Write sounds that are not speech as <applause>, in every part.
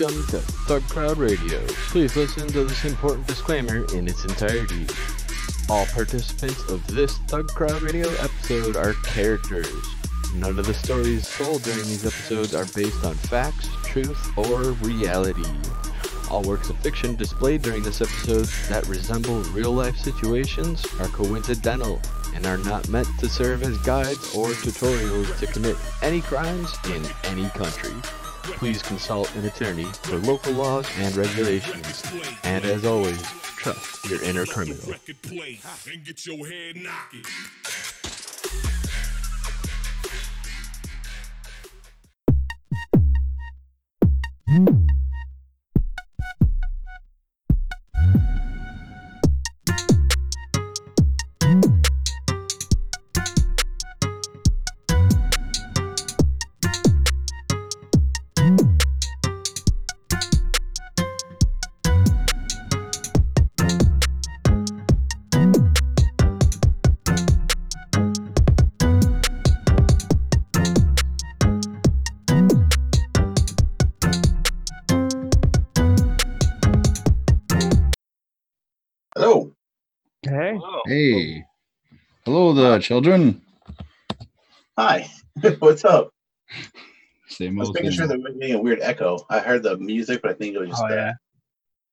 Welcome to Thug Crowd Radio. Please listen to this important disclaimer in its entirety. All participants of this Thug Crowd Radio episode are characters. None of the stories told during these episodes are based on facts, truth, or reality. All works of fiction displayed during this episode that resemble real life situations are coincidental and are not meant to serve as guides or tutorials to commit any crimes in any country. Please consult an attorney for local laws and regulations. And as always, trust your inner criminal. Record Hey, Hey. Hello, the children. Hi. <laughs> What's up? Same I was making same sure old. there wasn't getting a weird echo. I heard the music, but I think it was just oh yeah,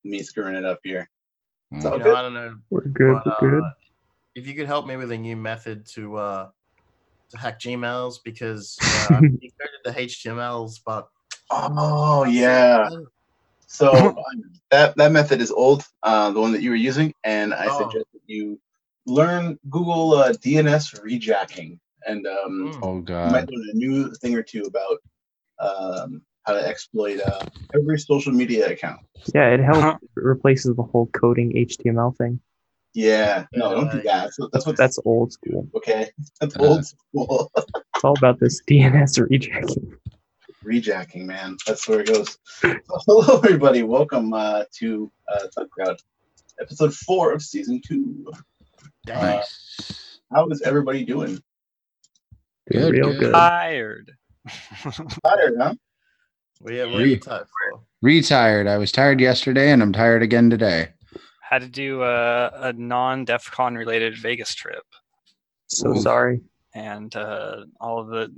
me screwing it up here. It's Oh. all good. know, I don't know. we're good. but, We're good. uh, if you could help me with a new method to uh, to hack Gmails because uh, <laughs> I've decoded the HTMLs, but Oh yeah. So <laughs> um, that that method is old, uh, the one that you were using, and I Oh. suggest that you learn Google uh, DNS rejacking, and um, Mm. Oh you might learn a new thing or two about um, how to exploit uh, every social media account. Yeah, it helps Uh-huh. it replaces the whole coding HTML thing. Yeah, no, don't do that. That's, that's what That's old school. okay. <laughs> That's Uh, old school. <laughs> It's all about this DNS rejecting. rejacking, man. That's where it goes. Hello, everybody. Welcome uh, to uh, Thug Crowd, episode four of season two. Dang. Nice. How is everybody doing? Doing Good, real good. good. tired. <laughs> Tired, huh? we are Re- tired for. Retired. I was tired yesterday and I'm tired again today. Had to do a, a non DEF CON related Vegas trip, So Ooh. sorry. and uh, all of it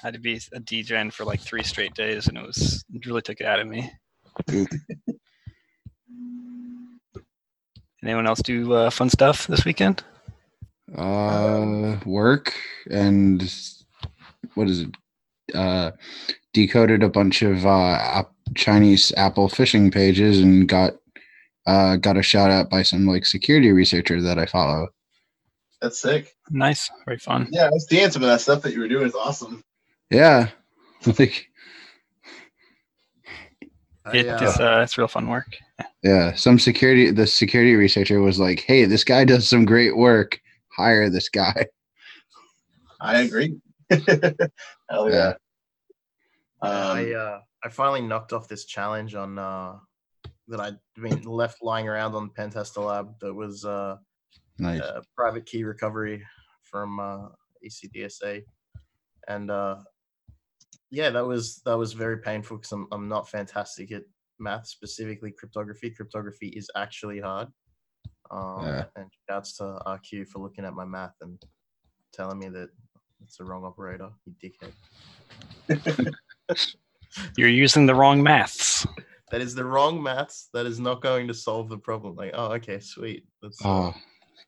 had to be a DGen for like three straight days, and it was it really took it out of me. <laughs> Ooh. Anyone else do uh, fun stuff this weekend? Uh, work and what is it? Uh, decoded a bunch of uh app- Chinese Apple phishing pages and got uh got a shout out by some like security researcher that I follow. That's sick. Nice, very fun. Yeah, I was seeing some of that stuff that you were doing is awesome. Yeah. <laughs> Like I, It, uh, it's uh, it's real fun work. Yeah, some security the security researcher was like, "Hey, this guy does some great work. Hire this guy." I agree. <laughs> Hell yeah. I Um, uh, I finally knocked off this challenge on uh, that I'd been left lying around on the Pentester Lab. That was uh, Nice. uh, private key recovery from uh, ECDSA, and uh, yeah, that was that was very painful because I'm I'm not fantastic at math, specifically cryptography. Cryptography is actually hard. Um, Yeah. And shouts to RQ for looking at my math and telling me that it's the wrong operator. You dickhead. <laughs> You're using the wrong maths. That is the wrong maths. That is not going to solve the problem. Like, oh, okay, sweet. That's Oh,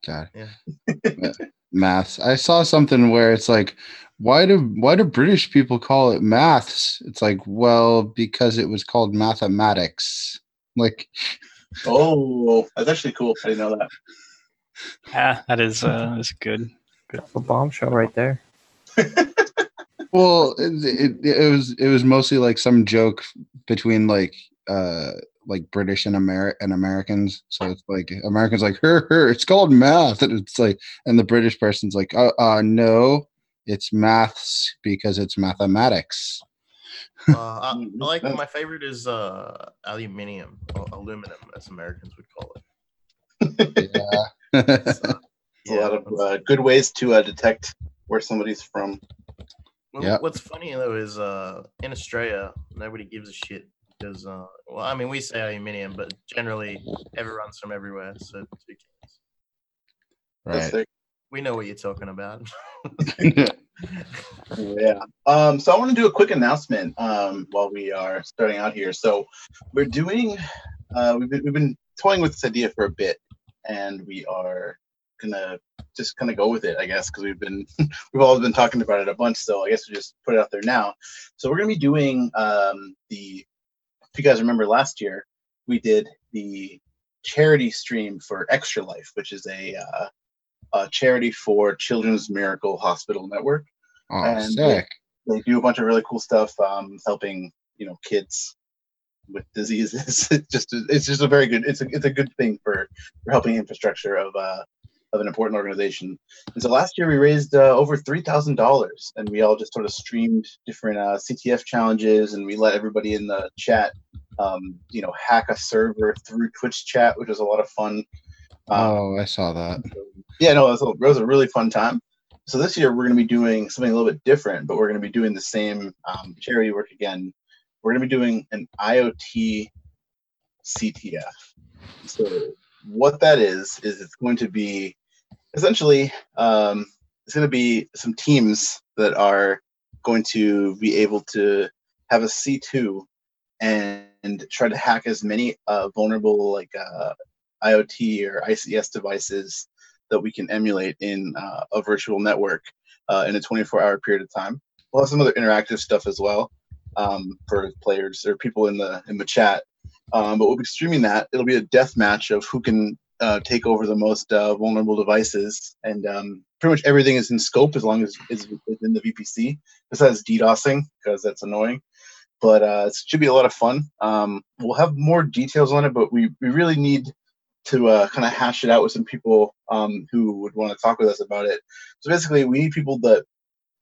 God. Yeah. <laughs> Maths. I saw something where it's like, why do why do British people call it maths? It's like, well, because it was called mathematics. Like, oh, that's actually cool. I didn't know that. <laughs> Yeah, that is uh, is good. A bombshell right there. <laughs> well, it, it, it was it was mostly like some joke between like uh like British and Amer and Americans. So it's like Americans like her her it's called math and it's like and the British person's like uh, uh no it's maths because it's mathematics. uh, <laughs> I, I like my favorite is uh, aluminium or aluminum, as Americans would call it. yeah. It's, <laughs> uh, It's a lot of uh, good ways to uh, detect where somebody's from. Well, Yeah. What's funny though is uh, in Australia, nobody gives a shit because uh, well, I mean, we say aluminium, but generally everyone's from everywhere, so who cares? Right. We know what you're talking about. <laughs> <laughs> Yeah. Um, so I want to do a quick announcement um, while we are starting out here. So we're doing, uh, we've, been, we've been toying with this idea for a bit, and we are gonna just kind of go with it, I guess, because we've been <laughs> we've all been talking about it a bunch. So I guess we just put it out there now. So we're gonna be doing um, the. If you guys remember last year, we did the charity stream for Extra Life, which is a, uh, a charity for Children's Miracle Hospital Network Oh, And- sick. they do a bunch of really cool stuff um, helping you know kids with diseases <laughs> it's just it's just a very good it's a, it's a good thing for for helping infrastructure of uh of an important organization and so last year we raised uh, over three thousand dollars and we all just sort of streamed different uh, ctf challenges and we let everybody in the chat um, you know hack a server through twitch chat which was a lot of fun um, Oh, I saw that. yeah, no, it was, a, it was a really fun time. So this year we're going to be doing something a little bit different, but we're going to be doing the same um, charity work again. We're going to be doing an IoT CTF. So what that is is it's going to be essentially um, it's going to be some teams that are going to be able to have a C2 and try to hack as many uh, vulnerable like uh, IoT or ICS devices that we can emulate in uh, a virtual network uh, in a 24 hour period of time. We'll have some other interactive stuff as well um, for players or people in the in the chat. Um, but we'll be streaming that. It'll be a death match of who can uh, take over the most uh, vulnerable devices, and um, pretty much everything is in scope as long as it's within the VPC. Besides DDoSing, because that's annoying. But uh, it should be a lot of fun. Um, we'll have more details on it, but we, we really need to uh, kind of hash it out with some people um, who would want to talk with us about it. So basically, we need people that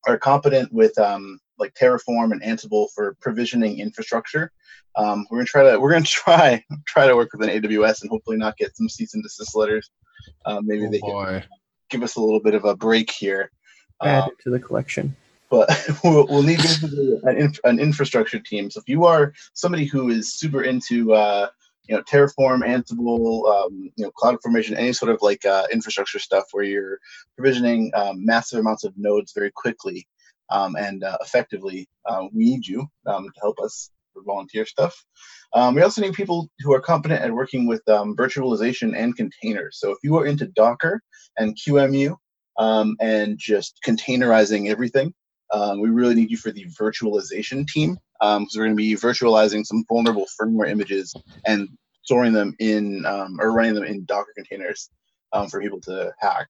are competent with um, like Terraform and Ansible for provisioning infrastructure. Um, we're gonna try to we're gonna <laughs> try try to work with an AWS and hopefully not get some cease and desist letters. Um, maybe Oh, they can give us a little bit of a break here. Add Um, it to the collection. but <laughs> we'll, we'll need an, inf- an infrastructure team. So if you are somebody who is super into, uh, you know, Terraform, Ansible, um, you know, CloudFormation, any sort of like uh, infrastructure stuff where you're provisioning um, massive amounts of nodes very quickly um, and uh, effectively, uh, we need you um, to help us for volunteer stuff. Um, we also need people who are competent at working with um, virtualization and containers. So if you are into Docker and QEMU um, and just containerizing everything, we really need you for the virtualization team because we're going to be virtualizing some vulnerable firmware images and storing them in or running them in Docker containers for people to hack.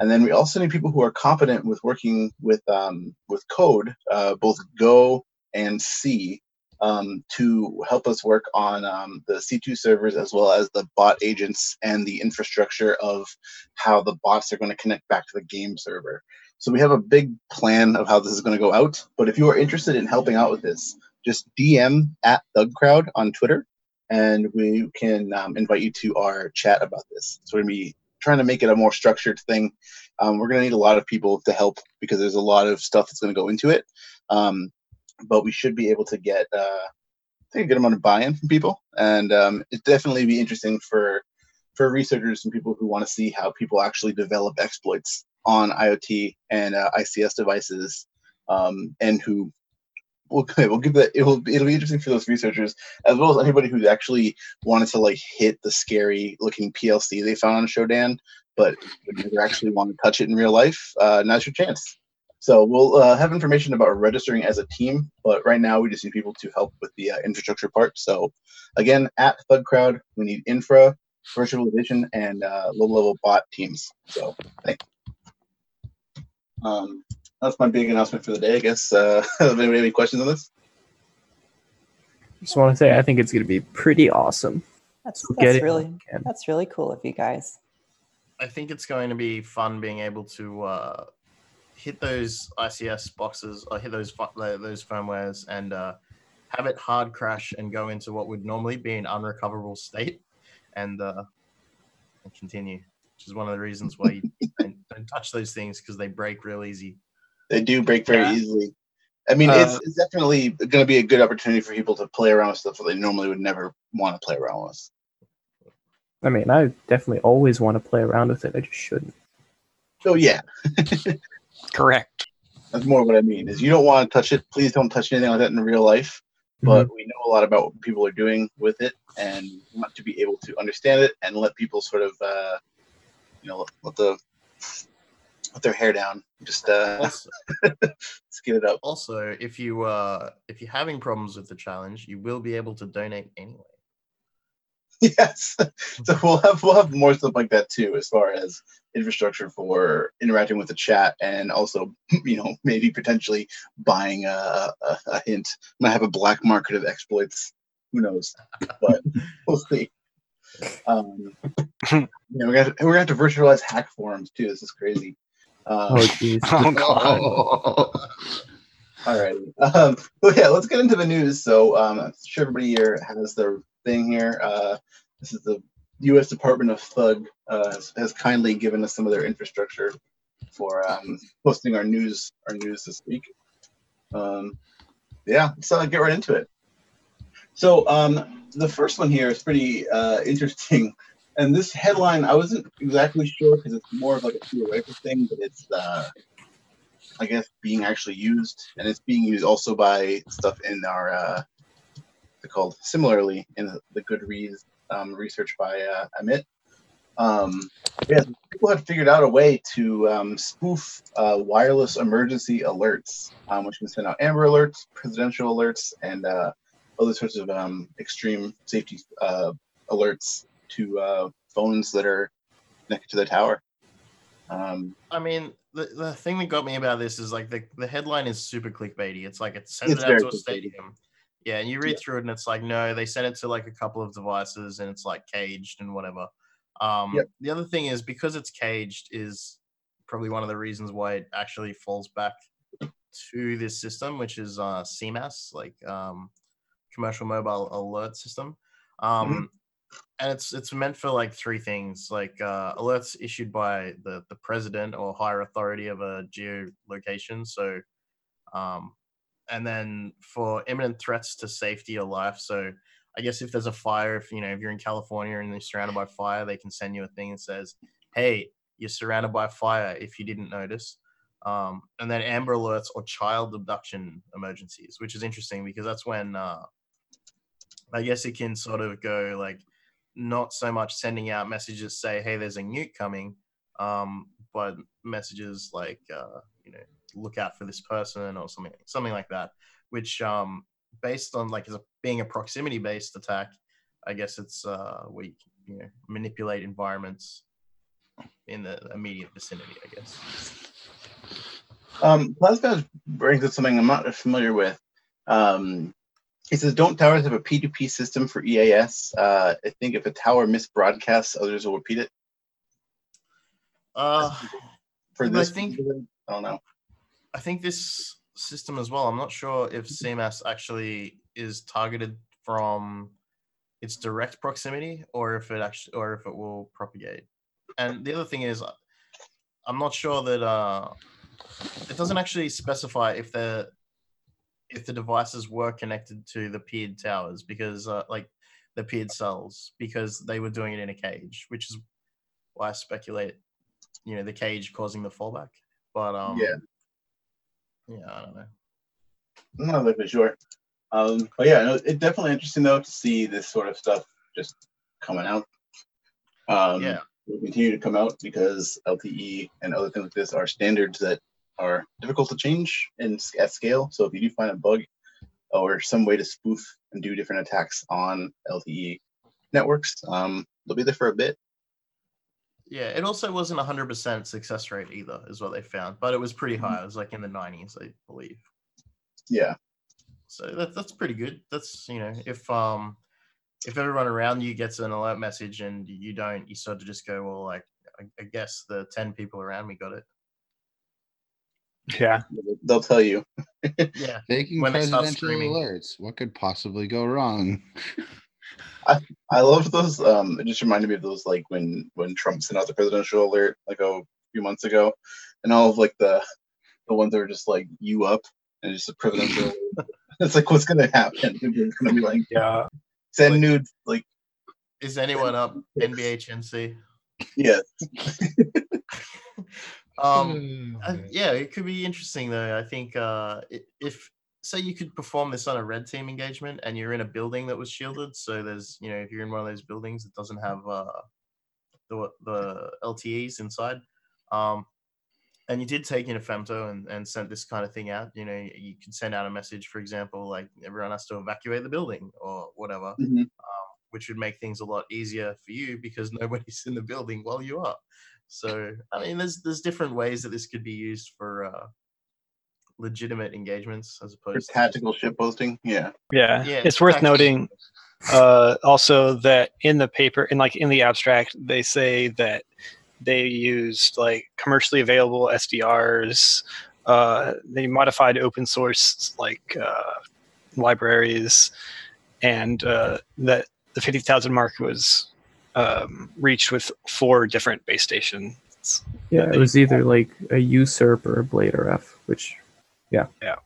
And then we also need people who are competent with working with um, with code, uh, both Go and C, um, to help us work on um, the C2 servers as well as the bot agents and the infrastructure of how the bots are going to connect back to the game server. So we have a big plan of how this is going to go out. But if you are interested in helping out with this, just DM at ThugCrowd on Twitter, and we can um, invite you to our chat about this. So we're going to be trying to make it a more structured thing. Um, we're going to need a lot of people to help because there's a lot of stuff that's going to go into it. Um, but we should be able to get uh, I think a good amount of buy-in from people, and um, it definitely be interesting for for researchers and people who want to see how people actually develop exploits on IoT and uh, ICS devices, um, and who will <laughs> we'll give that it will it'll be interesting for those researchers as well as anybody who's actually wanted to like hit the scary looking PLC they found on Shodan, but never actually want to touch it in real life. Uh, now's your chance. So we'll uh, have information about registering as a team, but right now we just need people to help with the uh, infrastructure part. So again, at Thug Crowd, we need infra, virtualization, and uh, low-level bot teams. So thanks. Um, that's my big announcement for the day. I guess. Uh, does <laughs> anybody have any questions on this? Just want to say I think it's going to be pretty awesome. That's, So get that's really when you can. that's really cool of you guys. I think it's going to be fun being able to uh, hit those ICS boxes or hit those those firmwares and uh, have it hard crash and go into what would normally be an unrecoverable state and, uh, and continue. Which is one of the reasons why you <laughs> don't, don't touch those things because they break real easy. They do break very Yeah. easily. I mean, it's, Uh, it's definitely going to be a good opportunity for people to play around with stuff that they normally would never want to play around with. I mean, I definitely always want to play around with it. I just shouldn't. So yeah, <laughs> Correct. that's more what I mean. Is you don't want to touch it. Please don't touch anything like that in real life. But we know a lot about what people are doing with it, and want to be able to understand it and let people sort of, uh, you know, let the let their hair down. Just uh, Also, <laughs> get it up. also, if you uh if you're having problems with the challenge, you will be able to donate anyway. <laughs> yes. So we'll have we'll have more stuff like that too, as far as infrastructure for interacting with the chat, and also <laughs> you know maybe potentially buying a, a, a hint. Might have a black market of exploits. Who knows? But we'll see. Um, yeah, we're gonna we're gonna have to virtualize hack forums too. This is crazy. Um, Oh, jeez. <laughs> Oh god. <laughs> All right. Um, but yeah, let's get into the news. So um, I'm sure everybody here has their thing here. Uh, this is the U.S. Department of Thug uh, has, has kindly given us some of their infrastructure for um, posting our news our news this week. Um, yeah, let's uh, get right into it. So um, the first one here is pretty uh, <laughs> interesting. And this headline, I wasn't exactly sure because it's more of like a theoretical thing, but it's uh, I guess, being actually used, and it's being used also by stuff in our, uh, called similarly in the, Goodreads um, research by uh, Amit. Um, yeah, people have figured out a way to um, spoof uh, wireless emergency alerts, um, which can send out Amber alerts, presidential alerts, and uh, other sorts of um, extreme safety uh, alerts to uh, phones that are connected to the tower. Um, I mean, the, the thing that got me about this is like the, the headline is super clickbaity. It's like it sends it out to a stadium. Yeah, and you read through it and it's like, no, they sent it to like a couple of devices and it's like caged and whatever. Um Yep. the other thing is because it's caged is probably one of the reasons why it actually falls back to this system, which is uh CMAS, like um commercial mobile alert system. Um and it's it's meant for like three things like uh, alerts issued by the the president or higher authority of a geolocation so um and then for imminent threats to safety or life so i guess if there's a fire if you know if you're in california and you're surrounded by fire they can send you a thing that says hey you're surrounded by fire if you didn't notice um, and then amber alerts or child abduction emergencies which is interesting because that's when uh, i guess it can sort of go like not so much sending out messages say hey there's a nuke coming um, but messages like uh, you know look out for this person or something something like that which um, based on like as a, being a proximity based attack i guess it's uh, where you, know manipulate environments in the immediate vicinity i guess Um, Plasma brings up something I'm not familiar with. Um, it says, "Don't towers have a P2P system for EAS? Uh, I think if a tower misbroadcasts, others will repeat it." uh, For I this, think- I don't know. I think this system as well. I'm not sure if CMAS actually is targeted from its direct proximity or if it actually or if it will propagate. And the other thing is, I'm not sure that uh, it doesn't actually specify if the if the devices were connected to the peered towers because uh, like the peered cells because they were doing it in a cage, which is why I speculate, you know, the cage causing the fallback. But um, Yeah. yeah, I don't know. I'm not exactly sure. Um, but yeah, no, it's definitely interesting though to see this sort of stuff just coming out. Um, Yeah. will continue to come out because LTE and other things like this are standards that are difficult to change in at scale. So if you do find a bug or some way to spoof and do different attacks on LTE networks, um, they'll be there for a bit. Yeah, it also wasn't a hundred percent success rate either, is what they found, but it was pretty Mhm. high. It was like in the nineties, I believe. Yeah, So that, that's pretty good. That's you know, if um, if everyone around you gets an alert message and you don't, you sort of just go, well, like I, I guess the ten people around me got it. Yeah. they'll tell you. Yeah, <laughs> Faking When presidential alerts. What could possibly go wrong? I I love those. Um, it just reminded me of those like when when Trump sent out the presidential alert like a few months ago, and all of like the the ones that were just like you up. and just a them <laughs> to. It's like what's gonna happen? <laughs> It's gonna be like Yeah. send Like- nudes. Like Is anyone up NBHNC? yeah, Um, uh, yeah, it could be interesting though. I think uh, if say you could perform this on a red team engagement and you're in a building that was shielded, so there's you know if you're in one of those buildings that doesn't have uh, the the LTEs inside, um, and you did take in a femto and, and sent this kind of thing out, you know, you could send out a message, for example, like everyone has to evacuate the building or whatever, Mhm. which would make things a lot easier for you because <laughs> nobody's in the building while you are. So I mean, there's there's different ways that this could be used for uh, legitimate engagements as for opposed to just- tactical ship posting. Yeah, Yeah, Yeah, it's worth tactical noting uh, also that in the paper, in like in the abstract, they say that they used like commercially available SDRs. Uh, they modified open source like uh, libraries, and uh, that the fifty thousand mark was um, reached with four different base stations. Yeah, it was either like a USRP or a bladeRF, which Yeah, yeah,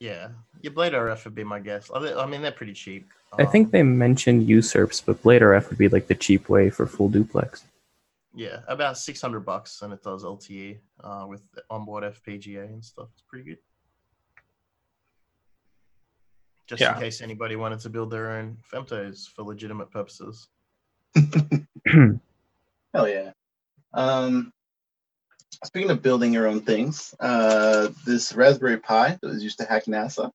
yeah. your bladeRF would be my guess. I mean, they're pretty cheap. I think Um, they mentioned USRPs, but bladeRF would be like the cheap way for full duplex. Yeah, about six hundred bucks, and it does LTE uh, with the onboard FPGA and stuff. It's pretty good. Just Yeah. in case anybody wanted to build their own femtos for legitimate purposes. <clears throat> hell yeah. Um, speaking of building your own things, uh, this Raspberry Pi that was used to hack NASA,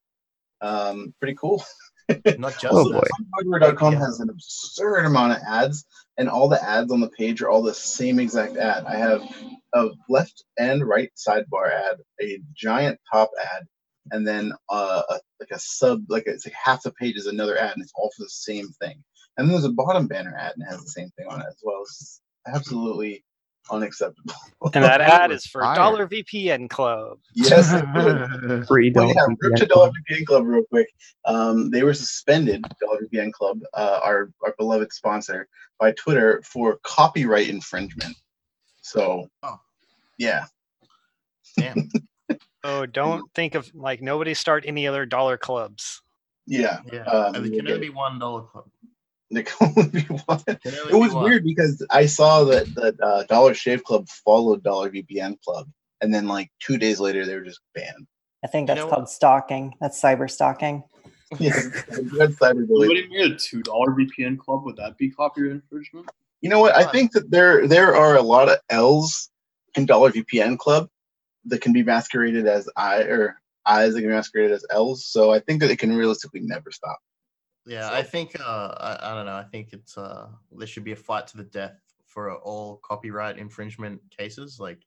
um, pretty cool. Not just Oh, that. boy. Hardware.com Yeah. has an absurd amount of ads, and all the ads on the page are all the same exact ad. I have a left and right sidebar ad, a giant top ad, and then uh, a, like a sub, like it's like half the page is another ad, and it's all for the same thing. And then there's a bottom banner ad, and it has the same thing on it as well. It's absolutely unacceptable. <laughs> And that <laughs> ad is for fire. Dollar VPN Club. yes. <laughs> Free Oh, don't yeah, VPN rip to club. Dollar VPN Club real quick. Um, they were suspended, Dollar VPN Club, uh, our our beloved sponsor, by Twitter for copyright infringement. So, Oh. yeah, Damn. Oh, don't think of like nobody start any other dollar clubs. yeah. Yeah. Um, and it we'll can only be one dollar club. There <laughs> can only be one. It was one. weird because I saw that that uh, Dollar Shave Club followed Dollar VPN Club, and then like two days later they were just banned. I think You that's know- called stalking. That's cyber stalking. <laughs> Yeah, you had cyberbullying. Nobody made a two dollar VPN club. Would that be copyright infringement? You know what? I think that there there are a lot of L's in Dollar VPN Club that can be masqueraded as I or I's that can be masqueraded as L's. So I think that it can realistically never stop. Yeah, So- I think uh, I, I don't know. I think it's uh, there should be a fight to the death for all copyright infringement cases, like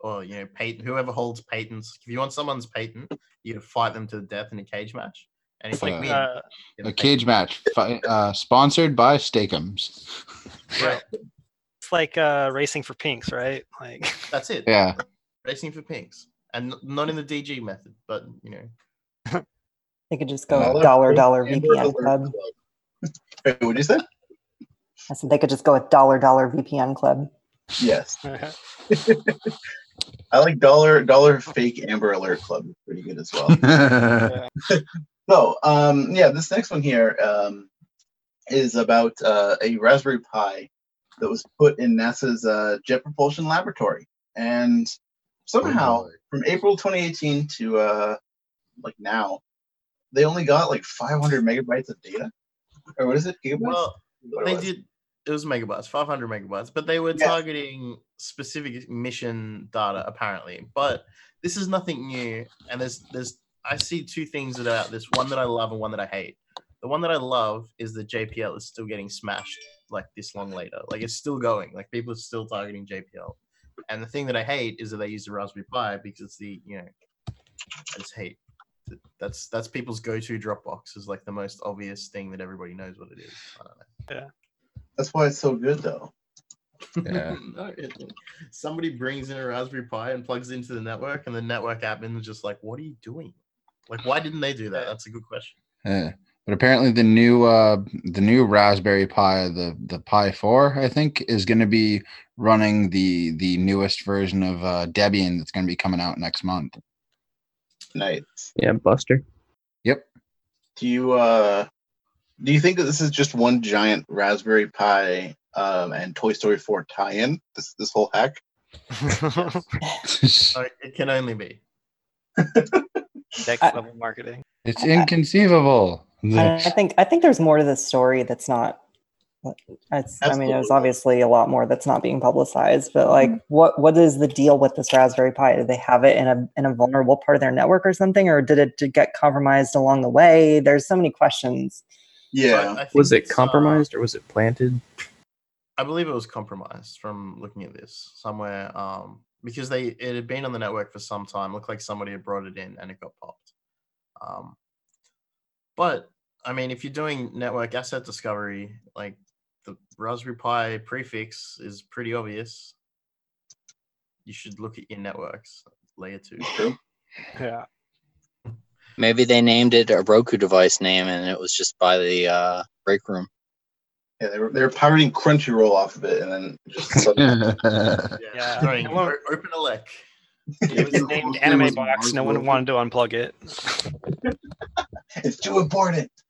or you know, patent whoever holds patents. If you want someone's patent, you fight them to the death in a cage match. And if they Uh, win, Uh, A patent. cage match, fi- uh, sponsored by Steakums. Right, it's like uh, racing for pinks, right? Like that's it. Yeah, Racing for pinks, and not in the DG method, but you know, They could just go Dollar dollar dollar VPN club. Club. Wait, what did you say? I said they could just go with dollar dollar VPN club. Yes, <laughs> <laughs> I like Dollar Dollar Fake Amber Alert Club. It's pretty good as well. <laughs> So, um, yeah, this next one here um, is about uh, a Raspberry Pi that was put in NASA's uh, Jet Propulsion Laboratory, and somehow boy. from April 2018 to uh, like now, they only got like 500 megabytes of data, or what is it? Gigabytes? well, What they was. did. It was megabytes, 500 megabytes, but they were Yeah. targeting specific mission data apparently. But this is nothing new, and there's there's I see two things about this: one that I love and one that I hate. The one that I love is that JPL is still getting smashed like this long later. Like it's still going. Like people are still targeting JPL. And the thing that I hate is that they use the Raspberry Pi because it's the you know I just hate. That- That's that's people's go-to Dropbox is like the most obvious thing that everybody knows what it is. I don't know. That's why it's so good, though. Yeah. <laughs> No, it- Somebody brings in a Raspberry Pi and plugs it into the network, and the network admin is just like, "What are you doing? Like, why didn't they do that?" That's a good question. Yeah. But apparently the new uh the new Raspberry Pi, the the Pi 4, I think, is gonna be running the the newest version of uh Debian that's gonna be coming out next month. Nice. Yeah, Buster. Yep. Do you uh do you think that this is just one giant Raspberry Pi um, and Toy Story 4 tie-in? This this whole hack? So <laughs> it can only be. Next I- level marketing. it's inconceivable. I, I think I think there's more to the story that's not. It's, I mean, there's Absolutely. obviously a lot more that's not being publicized, but like, what what is the deal with this Raspberry Pi? Did they have it in a in a vulnerable part of their network or something, or did it d- get compromised along the way? There's so many questions. Yeah. So I- I Was it it's, uh, compromised or was it planted? I believe it was compromised from looking at this somewhere. Um, because they it had been on the network for some time. Looked like somebody had brought it in and it got popped. Um, but I mean, if you're doing network asset discovery, like the Raspberry Pi prefix is pretty obvious. You should look at your networks layer two. <laughs> Yeah. Maybe they named it a Roku device name and it was just by the uh, break room. Yeah, they were they were pirating Crunchyroll off of it and then just <laughs> suddenly, Yeah. Doing No one- o- OpenELEC. It was named <laughs> Anime Box. No one wanted to unplug it. It's too important. <laughs>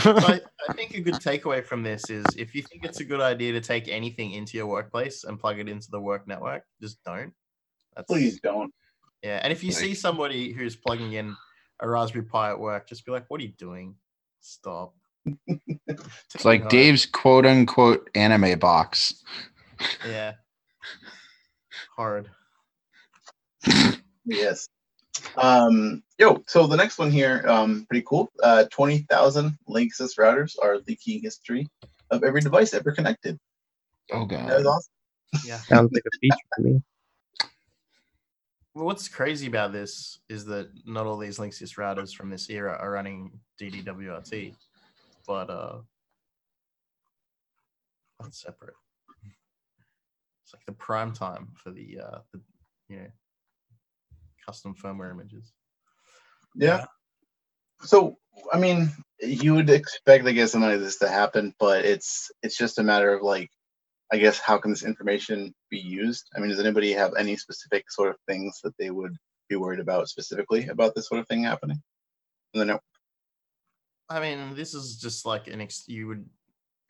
So I, I think a good takeaway from this is if you think it's a good idea to take anything into your workplace and plug it into the work network, just don't. That's, Please don't. Yeah, and if you see somebody who's plugging in a Raspberry Pi at work, just be like, "What are you doing? Stop." <laughs> It's like Dave's quote unquote anime box. Yeah. Hard. Yes. Um, yo, so the next one here, um, pretty cool. Uh, 20,000 Linksys routers are the key history of every device ever connected. Oh That god. awesome. Yeah. <laughs> Sounds like a feature to me. Well, what's crazy about this is that not all these Linksys routers from this era are running DDWRT, but uh, that's separate. It's like the prime time for the uh, the you know custom firmware images. Yeah. So, I mean, you would expect, I guess, something like this to happen, but it's it's just a matter of like, I guess, how can this information be used? I mean, does anybody have any specific sort of things that they would be worried about specifically about this sort of thing happening? And then, I mean, this is just like an ex- you would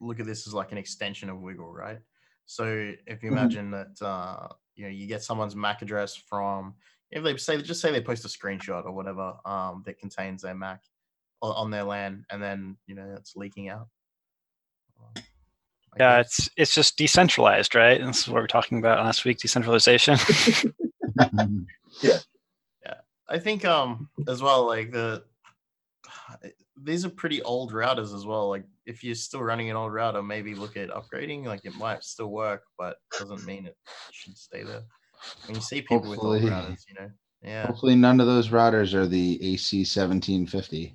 look at this as like an extension of WiGLE, right? So if you Mhm. imagine that uh, you know you get someone's MAC address from if they say just say they post a screenshot or whatever um, that contains their MAC o- on their LAN, and then you know it's leaking out. I Yeah, guess. it's it's just decentralized, right? And This is what we are talking about last week, decentralization. <laughs> <laughs> Yeah, yeah. I think um as well like the <sighs> these are pretty old routers as well. Like if you're still running an old router, maybe look at upgrading. Like it might still work, but doesn't mean it should stay there. When you see people with old Hopefully. routers, you know, yeah, Hopefully none of those routers are the AC seventeen fifty.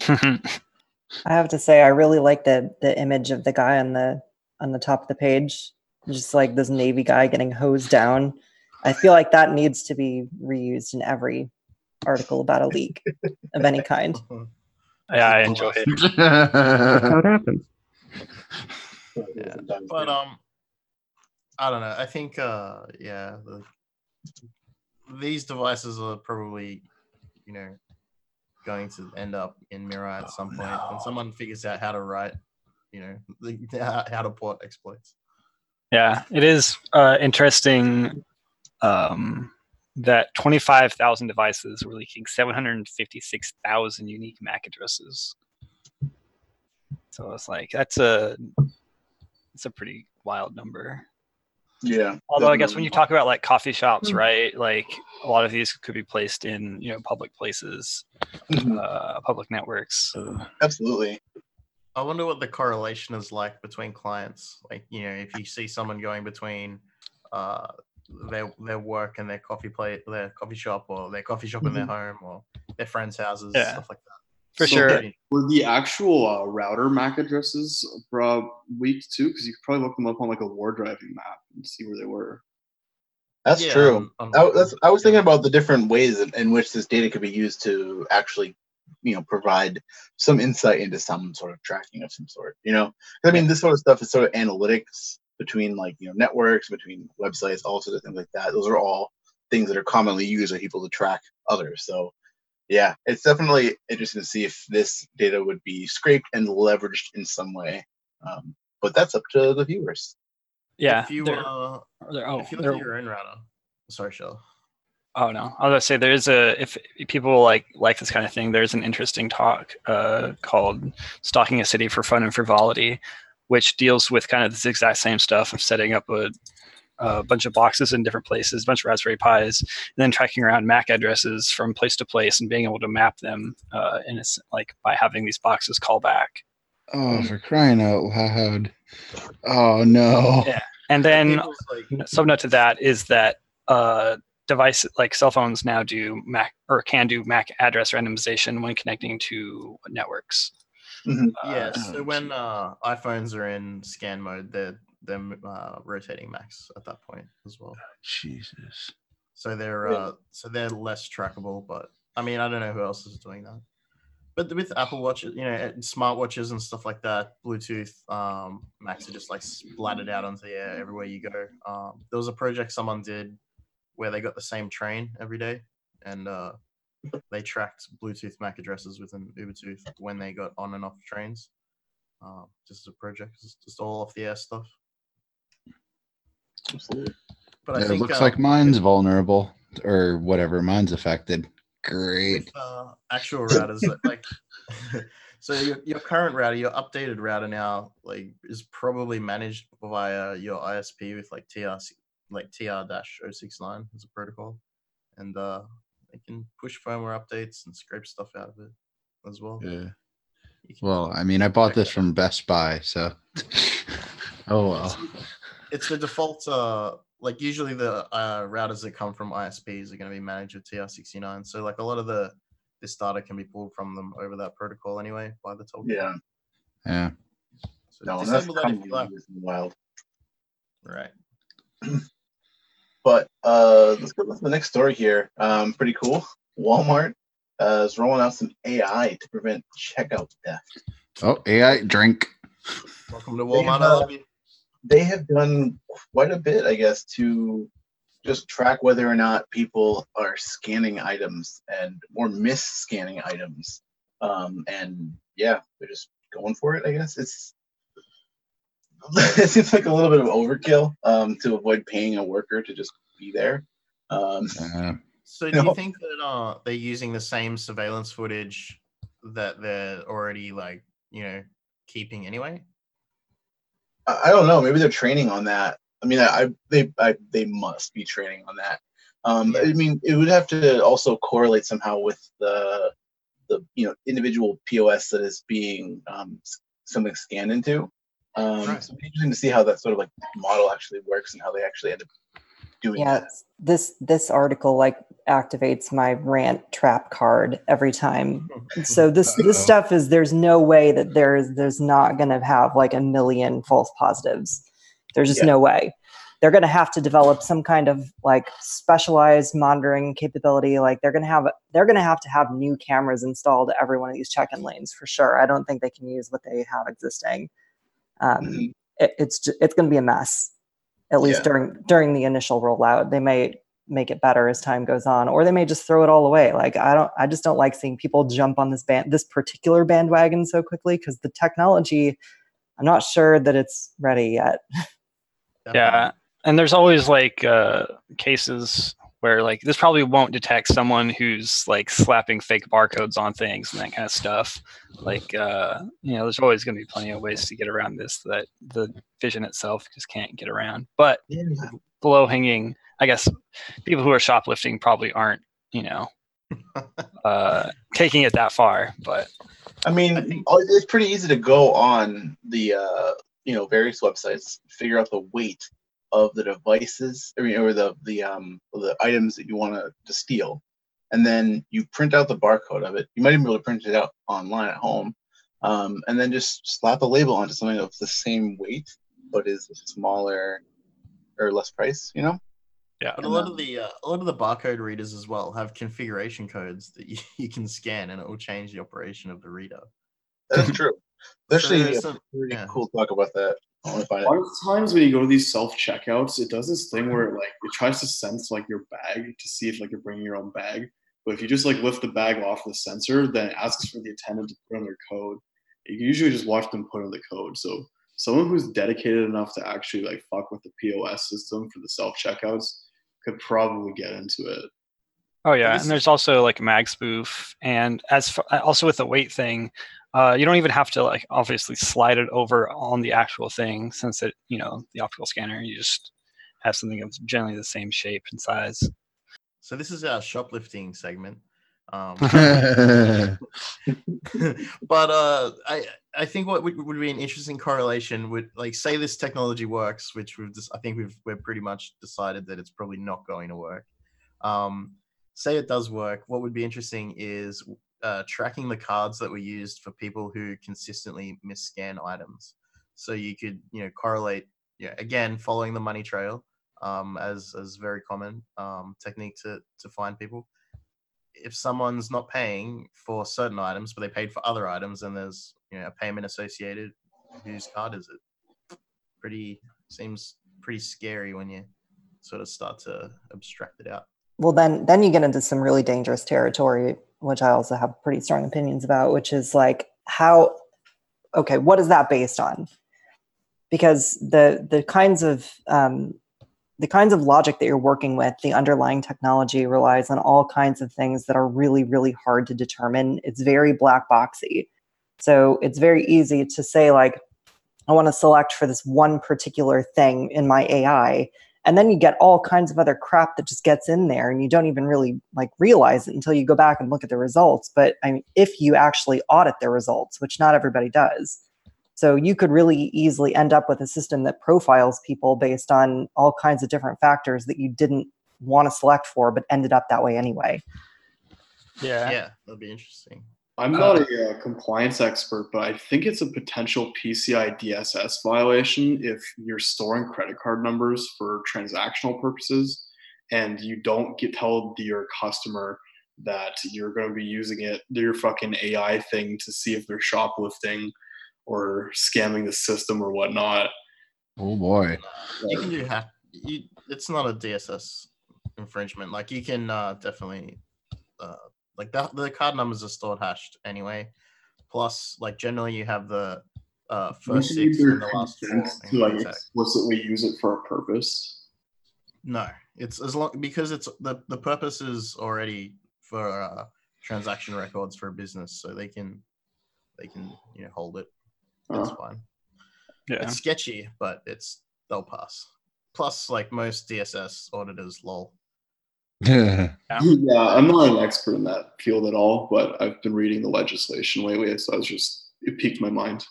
<laughs> I have to say, I really like the the image of the guy on the on the top of the page, just like this navy guy getting hosed down. I feel like that needs to be reused in every article about a leak of any kind. <laughs> yeah, I enjoy it. <laughs> That's how it happens. Yeah, but um, I don't know. I think uh, yeah, the, these devices are probably, you know, going to end up in Mirai at some point when someone figures out how to write, you know, the, <laughs> how how to port exploits. Yeah, it is uh, interesting um, that 25,000 devices were leaking 756,000 unique MAC addresses. So it's like that's a it's a pretty wild number. Yeah. Although I guess when you talk about like coffee shops, right? Like a lot of these could be placed in you know public places, Mhm, uh, public networks. So absolutely. I wonder what the correlation is like between clients. Like, you know, if you see someone going between uh, their their work and their coffee plate, their coffee shop, or their coffee shop in their home, or their friends' houses, Yeah. stuff like that. For So- sure. Were the actual uh, router MAC addresses uh, leaked too? Because you could probably look them up on like a war driving map and see where they were. That's Yeah, true. on- I, that's, I was thinking about the different ways in, in which this data could be used to actually, you know, provide some insight into some sort of tracking of some sort. You know, I mean, this sort of stuff is sort of analytics between like you know networks, between websites, all sorts of things like that. Those are all things that are commonly used by people to track others. So yeah, it's definitely interesting to see if this data would be scraped and leveraged in some way. Um, but that's up to the viewers. Yeah. If you there- uh, there- oh, if you look there- at your own router, sorry, Shell. Oh no, I was gonna say there is a if people like like this kind of thing, there's an interesting talk uh, called "Stalking a City for Fun and Frivolity," which deals with kind of this exact same stuff of setting up a, a bunch of boxes in different places, a bunch of Raspberry Pis, and then tracking around MAC addresses from place to place and being able to map them uh, in a, s- like by having these boxes call back. Oh, for crying out loud! Oh no! Yeah, and then People's, like, sub note to that is that uh, device like cell phones now do Mac or can do MAC address randomization when connecting to networks. Mhm. yeah, Uh, so when uh, iPhones are in scan mode, they're they're uh, rotating max at that point as well. Jesus. So they're Yeah. uh, so they're less trackable. But I mean, I don't know who else is doing that. But with Apple Watches, you know, smartwatches and stuff like that, Bluetooth um, Macs are just like splattered out onto the air everywhere you go. Um, there was a project someone did where they got the same train every day, and uh, they tracked Bluetooth MAC addresses within Ubertooth when they got on and off trains. Um, just as a project, just, just all off the air stuff. Absolutely. But I it think looks uh, like mine's vulnerable or whatever. Mine's affected. Great. with uh, actual routers that, like <laughs> so your, your current router your updated router now like is probably managed via your isp with like tr like tr-069 as a protocol and uh they can push firmware updates and scrape stuff out of it as well Yeah. Well, I mean, I bought this from Best Buy, so. <laughs> oh well. It's the default uh like usually the uh, routers that come from isps are going to be managed with tr69 so like a lot of the this data can be pulled from them over that protocol anyway by the token Yeah. Yeah. so No, that's disable that if you like in the wild. right <clears throat> But uh, let's go to the next story here. Um, pretty cool. Walmart uh, is rolling out some AI to prevent checkout theft. Oh, AI drink. Welcome to They Walmart. have, I uh, love you. They have done quite a bit, I guess, to just track whether or not people are scanning items and or miss scanning items. Um, and yeah, they're just going for it. I guess it's <laughs> it seems like a little bit of overkill um, to avoid paying a worker to just be there. Um, Uh, So do you know- think that uh, they're using the same surveillance footage that they're already like you know keeping anyway? I don't know. Maybe they're training on that. I mean, I, I they I, they must be training on that. Um, I mean, it would have to also correlate somehow with the the you know individual POS that is being um, something scanned into. Um, Right. So it'd be interesting to see how that sort of like model actually works and how they actually end up doing Yeah, that. this this article like activates my rant trap card every time. <laughs> So this this stuff is there's no way that there's there's not going to have like a million false positives. There's just Yeah. no way. They're going to have to develop some kind of like specialized monitoring capability. Like they're going to have they're going to have to have new cameras installed at every one of these check-in lanes for sure. I don't think they can use what they have existing. Um, Mhm. it, it's ju- it's going to be a mess at least Yeah. during during the initial rollout. They may make it better as time goes on, or they may just throw it all away. Like I don't, I just don't like seeing people jump on this band, this particular bandwagon so quickly because the technology, I'm not sure that it's ready yet. Yeah, and there's always like uh, cases where like this probably won't detect someone who's like slapping fake barcodes on things and that kind of stuff. Like uh, you know, there's always going to be plenty of ways to get around this that the vision itself just can't get around. But Yeah. below hanging, I guess people who are shoplifting probably aren't you know <laughs> uh, taking it that far. But I mean, all- it's pretty easy to go on the uh, you know various websites, figure out the weight of the devices, I mean, or the the um the items that you want to to steal, and then you print out the barcode of it. You might even be able to print it out online at home, um, and then just slap a label onto something of the same weight but is smaller or less price. You know? yeah, But a lot of the uh, a lot of the barcode readers as well have configuration codes that you, <laughs> you can scan, and it will change the operation of the reader. That's true. There's So actually a some- pretty yeah. cool talk about that. I want to find A lot of times when you go to these self checkouts, it does this thing where it, like it tries to sense like your bag to see if like you're bringing your own bag. But if you just like lift the bag off the sensor, then it asks for the attendant to put in their code. You can usually just watch them put in the code. So someone who's dedicated enough to actually like fuck with the POS system for the self checkouts could probably get into it. Oh yeah, and there's also like mag spoof, and as f- also with the weight thing, uh, you don't even have to like obviously slide it over on the actual thing since it you know the optical scanner. You just have something of generally the same shape and size. So this is our shoplifting segment. Um, <laughs> <laughs> but uh, I I think what would, would be an interesting correlation would like say this technology works, which we've just I think we've we're pretty much decided that it's probably not going to work. Um, say it does work. What would be interesting is uh, tracking the cards that were used for people who consistently misscan items. So you could you know correlate yeah again following the money trail um, as as very common um, technique to to find people if someone's not paying for certain items, but they paid for other items, and there's you know a payment associated, whose card is it? Pretty seems pretty scary when you sort of start to abstract it out. Well, then then you get into some really dangerous territory, which I also have pretty strong opinions about, which is like how okay, what is that based on? Because the the kinds of um, the kinds of logic that you're working with, the underlying technology relies on all kinds of things that are really, really hard to determine. It's very black boxy. So it's very easy to say, like, I want to select for this one particular thing in my AI. And then you get all kinds of other crap that just gets in there and you don't even really like realize it until you go back and look at the results. But I mean, if you actually audit the results, which not everybody does, so you could really easily end up with a system that profiles people based on all kinds of different factors that you didn't want to select for, but ended up that way anyway. Yeah. Yeah, that'd be interesting. I'm not a uh, compliance expert, but I think it's a potential PCI DSS violation if you're storing credit card numbers for transactional purposes and you don't get tell your customer that you're going to be using it, your fucking AI thing to see if they're shoplifting or scamming the system or whatnot. oh boy. You can do hack. You, it's not a DSS infringement. Like you can uh, definitely, uh, like the the card numbers are stored hashed anyway. Plus, like generally, you have the uh, first You need six their and the last four. consent in to like contact. explicitly use it for a purpose. No, it's as long because it's the the purpose is already for uh, transaction records for a business, so they can they can you know hold it. That's Uh, fine. Yeah. It's sketchy, but it's they'll pass. Plus, like most DSS auditors, lol. Yeah, <laughs> yeah. I'm not an expert in that field at all, but I've been reading the legislation lately, so I was just it piqued my mind.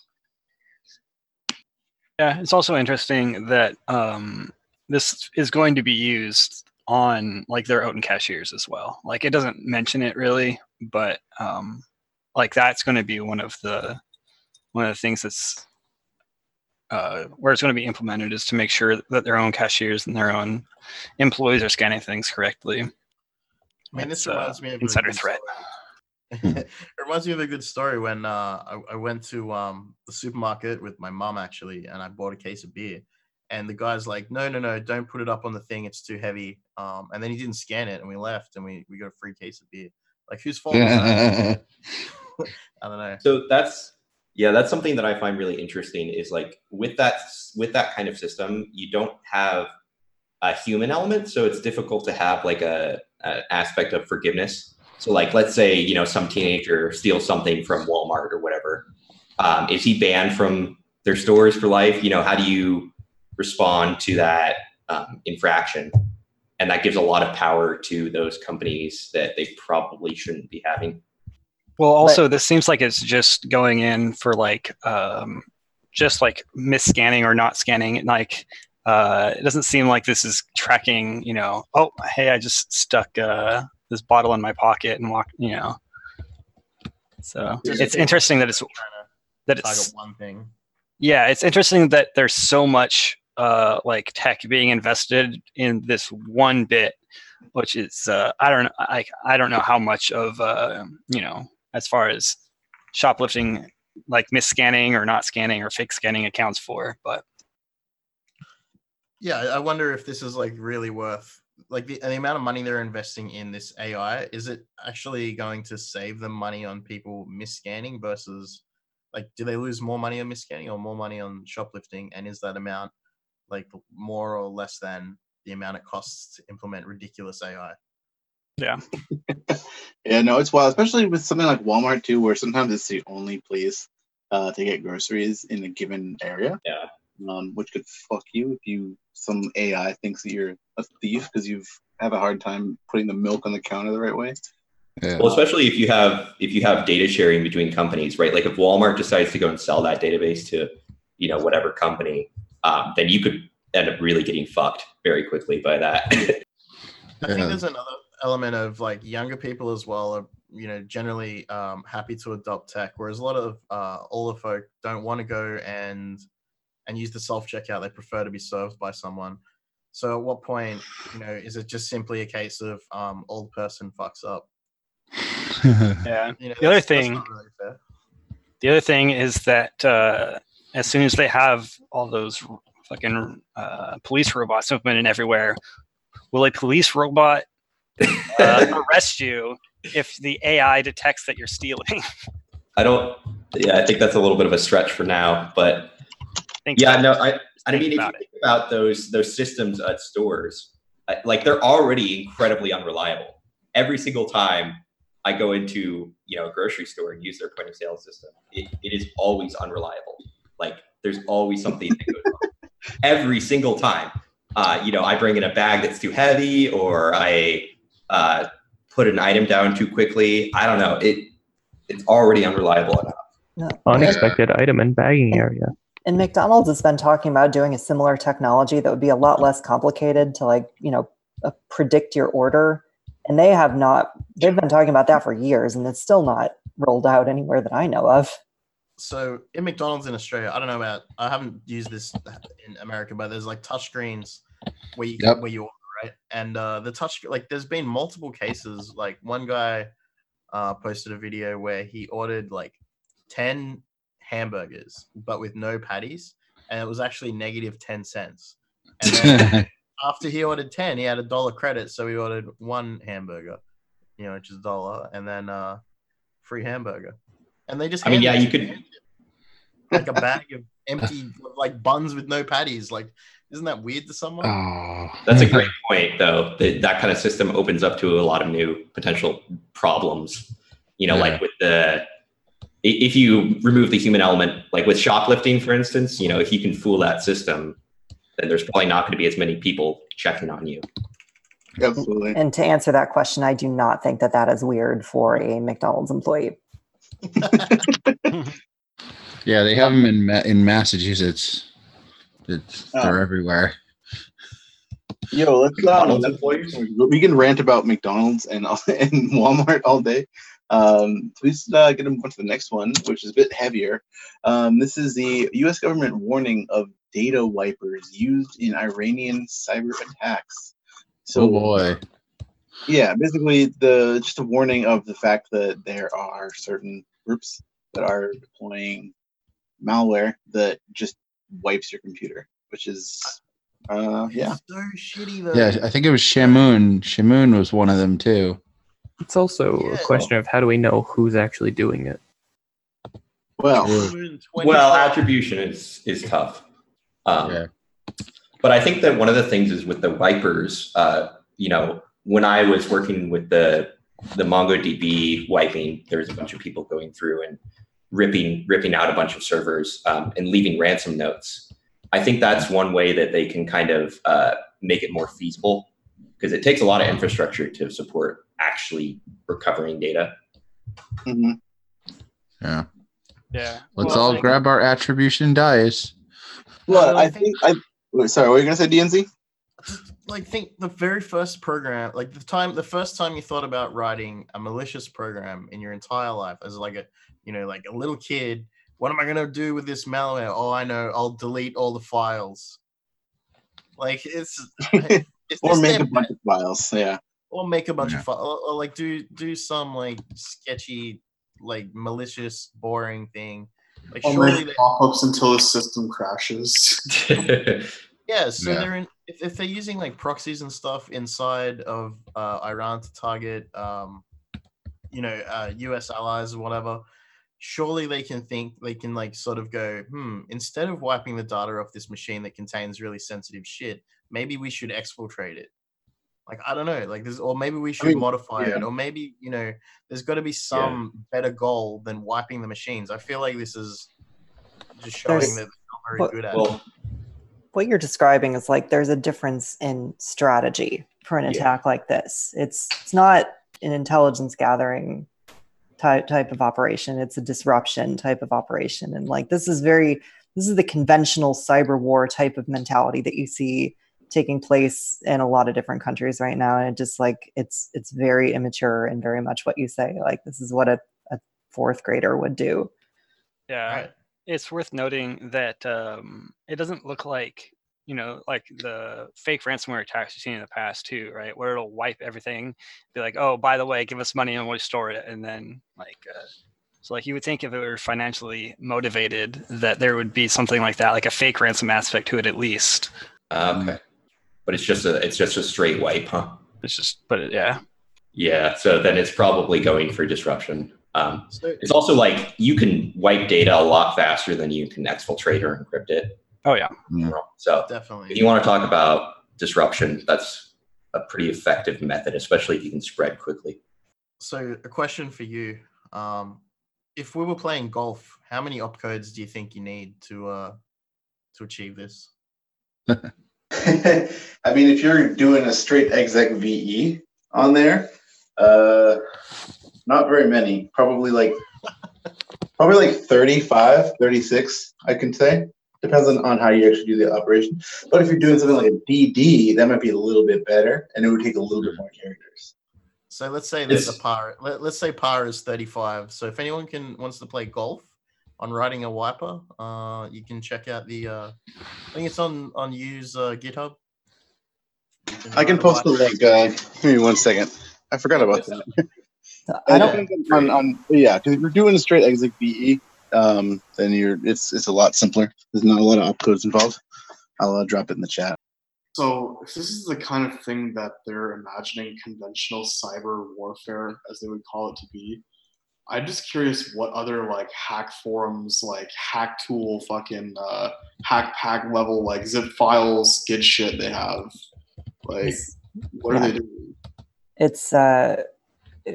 Yeah, it's also interesting that um, this is going to be used on like their own cashiers as well. Like it doesn't mention it really, but um, like that's going to be one of the one of the things that's uh, where it's going to be implemented is to make sure that their own cashiers and their own employees are scanning things correctly. Man, this It's, uh, reminds me of a insider good threat. story. <laughs> it reminds me of a good story when uh, I, I went to um, the supermarket with my mom actually, and I bought a case of beer. And the guy's like, "No, no, no! Don't put it up on the thing; it's too heavy." Um, and then he didn't scan it, and we left, and we, we got a free case of beer. Like, whose fault is? <laughs> <laughs> I don't know. So that's yeah, that's something that I find really interesting. Is like with that with that kind of system, you don't have a human element, so it's difficult to have like a, a aspect of forgiveness. So like, let's say you know some teenager steals something from Walmart or whatever. Um, is he banned from their stores for life? You know, how do you respond to that um, infraction? And that gives a lot of power to those companies that they probably shouldn't be having. Well, also, this seems like it's just going in for like um, just like misscanning or not scanning. Like uh, it doesn't seem like this is tracking. You know, oh hey, I just stuck uh, this bottle in my pocket and walked. You know, so Just it's interesting that it's that it's one thing. yeah, it's interesting that there's so much uh, like tech being invested in this one bit, which is uh, I don't I I don't know how much of uh, you know as far as shoplifting like misscanning or not scanning or fake scanning accounts for. But Yeah, I wonder if this is like really worth like the, the amount of money they're investing in this AI. Is it actually going to save them money on people misscanning versus like do they lose more money on misscanning or more money on shoplifting? And is that amount like more or less than the amount it costs to implement ridiculous AI? Yeah, <laughs> Yeah, no, it's wild, especially with something like Walmart too, where sometimes it's the only place uh, to get groceries in a given area. Yeah. Um, which could fuck you if you some AI thinks that you're a thief because you've have a hard time putting the milk on the counter the right way. Yeah. Well, especially if you have if you have data sharing between companies, right? Like if Walmart decides to go and sell that database to, you know, whatever company, um, then you could end up really getting fucked very quickly by that. <laughs> I think there's another element of like younger people as well are you know generally um, happy to adopt tech, whereas a lot of uh, older folk don't want to go and and use the self checkout. They prefer to be served by someone. So at what point, you know, is it just simply a case of um, old person fucks up? <laughs> yeah. You know, The other that's- that's thing, really the other thing is that uh, as soon as they have all those fucking uh, police robots implemented everywhere, will a police robot uh, <laughs> arrest you if the AI detects that you're stealing? <laughs> I don't. Yeah, I think that's a little bit of a stretch for now, but Think yeah, no. I. I mean, if you think about those those systems at stores, like they're already incredibly unreliable. Every single time I go into you know a grocery store and use their point of sale system, it, it is always unreliable. Like there's always something that goes wrong. <laughs> Every single time, uh, you know, I bring in a bag that's too heavy, or I uh, put an item down too quickly. I don't know. It it's already unreliable enough. No. Unexpected item and bagging area. And McDonald's has been talking about doing a similar technology that would be a lot less complicated to like, you know, uh, predict your order. And they have not, they've been talking about that for years and it's still not rolled out anywhere that I know of. so in McDonald's in Australia, I don't know about I haven't used this in America, but there's like touch screens where you Yep. where you order, right? And uh the touch like there's been multiple cases. Like one guy uh posted a video where he ordered like 10 hamburgers, but with no patties, and it was actually negative 10 cents. And then <laughs> after he ordered 10, he had a dollar credit, so he ordered one hamburger, you know, which is a dollar, and then uh free hamburger. And they just I mean, yeah, you could. like a bag of empty <laughs> like buns with no patties. Like, isn't that weird to someone? oh, That's a great point, though. That that kind of system opens up to a lot of new potential problems. You know, Yeah. like with the if you remove the human element, like with shoplifting, for instance, you know, if you can fool that system, then there's probably not going to be as many people checking on you. Absolutely. And to answer that question, I do not think that that is weird for a McDonald's employee. <laughs> yeah, they have them in Ma- in Massachusetts. It's Oh. they're everywhere. Yo, let's um, McDonald's let's- employees? we can rant about McDonald's and <laughs> and Walmart all day. Um, please uh, get on to the next one, which is a bit heavier. Um, this is the U.S. government warning of data wipers used in Iranian cyber attacks. So, oh boy. yeah, basically the just a warning of the fact that there are certain groups that are deploying malware that just wipes your computer, which is uh yeah. So shitty though. Yeah, I think it was Shamoon. Shamoon was one of them too. It's also Yeah. a question of how do we know who's actually doing it? Well, Well, attribution is is tough. Um, Yeah. But I think that one of the things is with the wipers. Uh, you know, when I was working with the the MongoDB wiping, there was a bunch of people going through and ripping ripping out a bunch of servers um, and leaving ransom notes. I think that's one way that they can kind of uh, make it more feasible because it takes a lot of infrastructure to support actually recovering data. mhm. Yeah. Yeah. Let's Well, all grab our attribution dice. well, I I think I. Sorry, what were you gonna say, DNZ? Like think the very first program like the time the first time you thought about writing a malicious program in your entire life as like a you know like a little kid what am i going to do with this malware oh i know i'll delete all the files like it's, <laughs> it's or make a damn- bunch of files. Yeah. or make a bunch Yeah. of files or, or, like do do some like sketchy like malicious boring thing Like I'll surely make they, pop-ups until the system crashes. <laughs> yeah. So Yeah. they're in if, if they're using like proxies and stuff inside of uh, Iran to target, um, you know, uh, U.S. allies or whatever. Surely they can think they can like sort of go, hmm. Instead of wiping the data off this machine that contains really sensitive shit, maybe we should exfiltrate it. Like I don't know, like this, or maybe we should mean, modify it, or maybe you know, there's got to be some better goal than wiping the machines. I feel like this is just showing that they're not very what- good at it. Well, what you're describing is like there's a difference in strategy for an Yeah. attack like this. It's it's not an intelligence gathering type type of operation. It's a disruption type of operation, and like this is very this is the conventional cyber war type of mentality that you see taking place in a lot of different countries right now, and it just like it's it's very immature and very much what you say. Like this is what a, a fourth grader would do. Yeah, Right. It's worth noting that um, it doesn't look like you know like the fake ransomware attacks you've seen in the past too, right? Where it'll wipe everything, be like, oh, by the way, give us money and we'll store it, and then like. Uh, so like you would think if it were financially motivated that there would be something like that, like a fake ransom aspect to it at least. uh, okay, but it's just a it's just a straight wipe, huh? It's just, but it, yeah, Yeah. So then it's probably going for disruption. Um, So, it's also like you can wipe data a lot faster than you can exfiltrate or encrypt it. oh yeah, So definitely. if you want to talk about disruption, that's a pretty effective method, especially if you can spread quickly. So a question for you. Um, if we were playing golf, how many opcodes do you think you need to uh to achieve this? <laughs> I mean, if you're doing a straight execve on there, uh, not very many. Probably like, probably like 35, 36, I can say. Depends on, on how you actually do the operation. But if you're doing something like a DD, that might be a little bit better and it would take a little bit more characters. So let's say there's a par. Let, let's say par is 35. So if anyone can wants to play golf on riding a wiper, uh, you can check out the. Uh, I think it's on on use uh, GitHub. You I can ride a post the link. Uh, give me one second. I forgot about that. <laughs> I don't on, on yeah, because if you're doing a straight execve, um, then you're it's it's a lot simpler. There's not a lot of opcodes involved. I'll uh, drop it in the chat. So, if this is the kind of thing that they're imagining conventional cyber warfare, as they would call it, to be, I'm just curious what other like hack forums, like hack tool, fucking uh, hack pack level, like zip files, good shit they have. Like, what are yeah. they doing? it's uh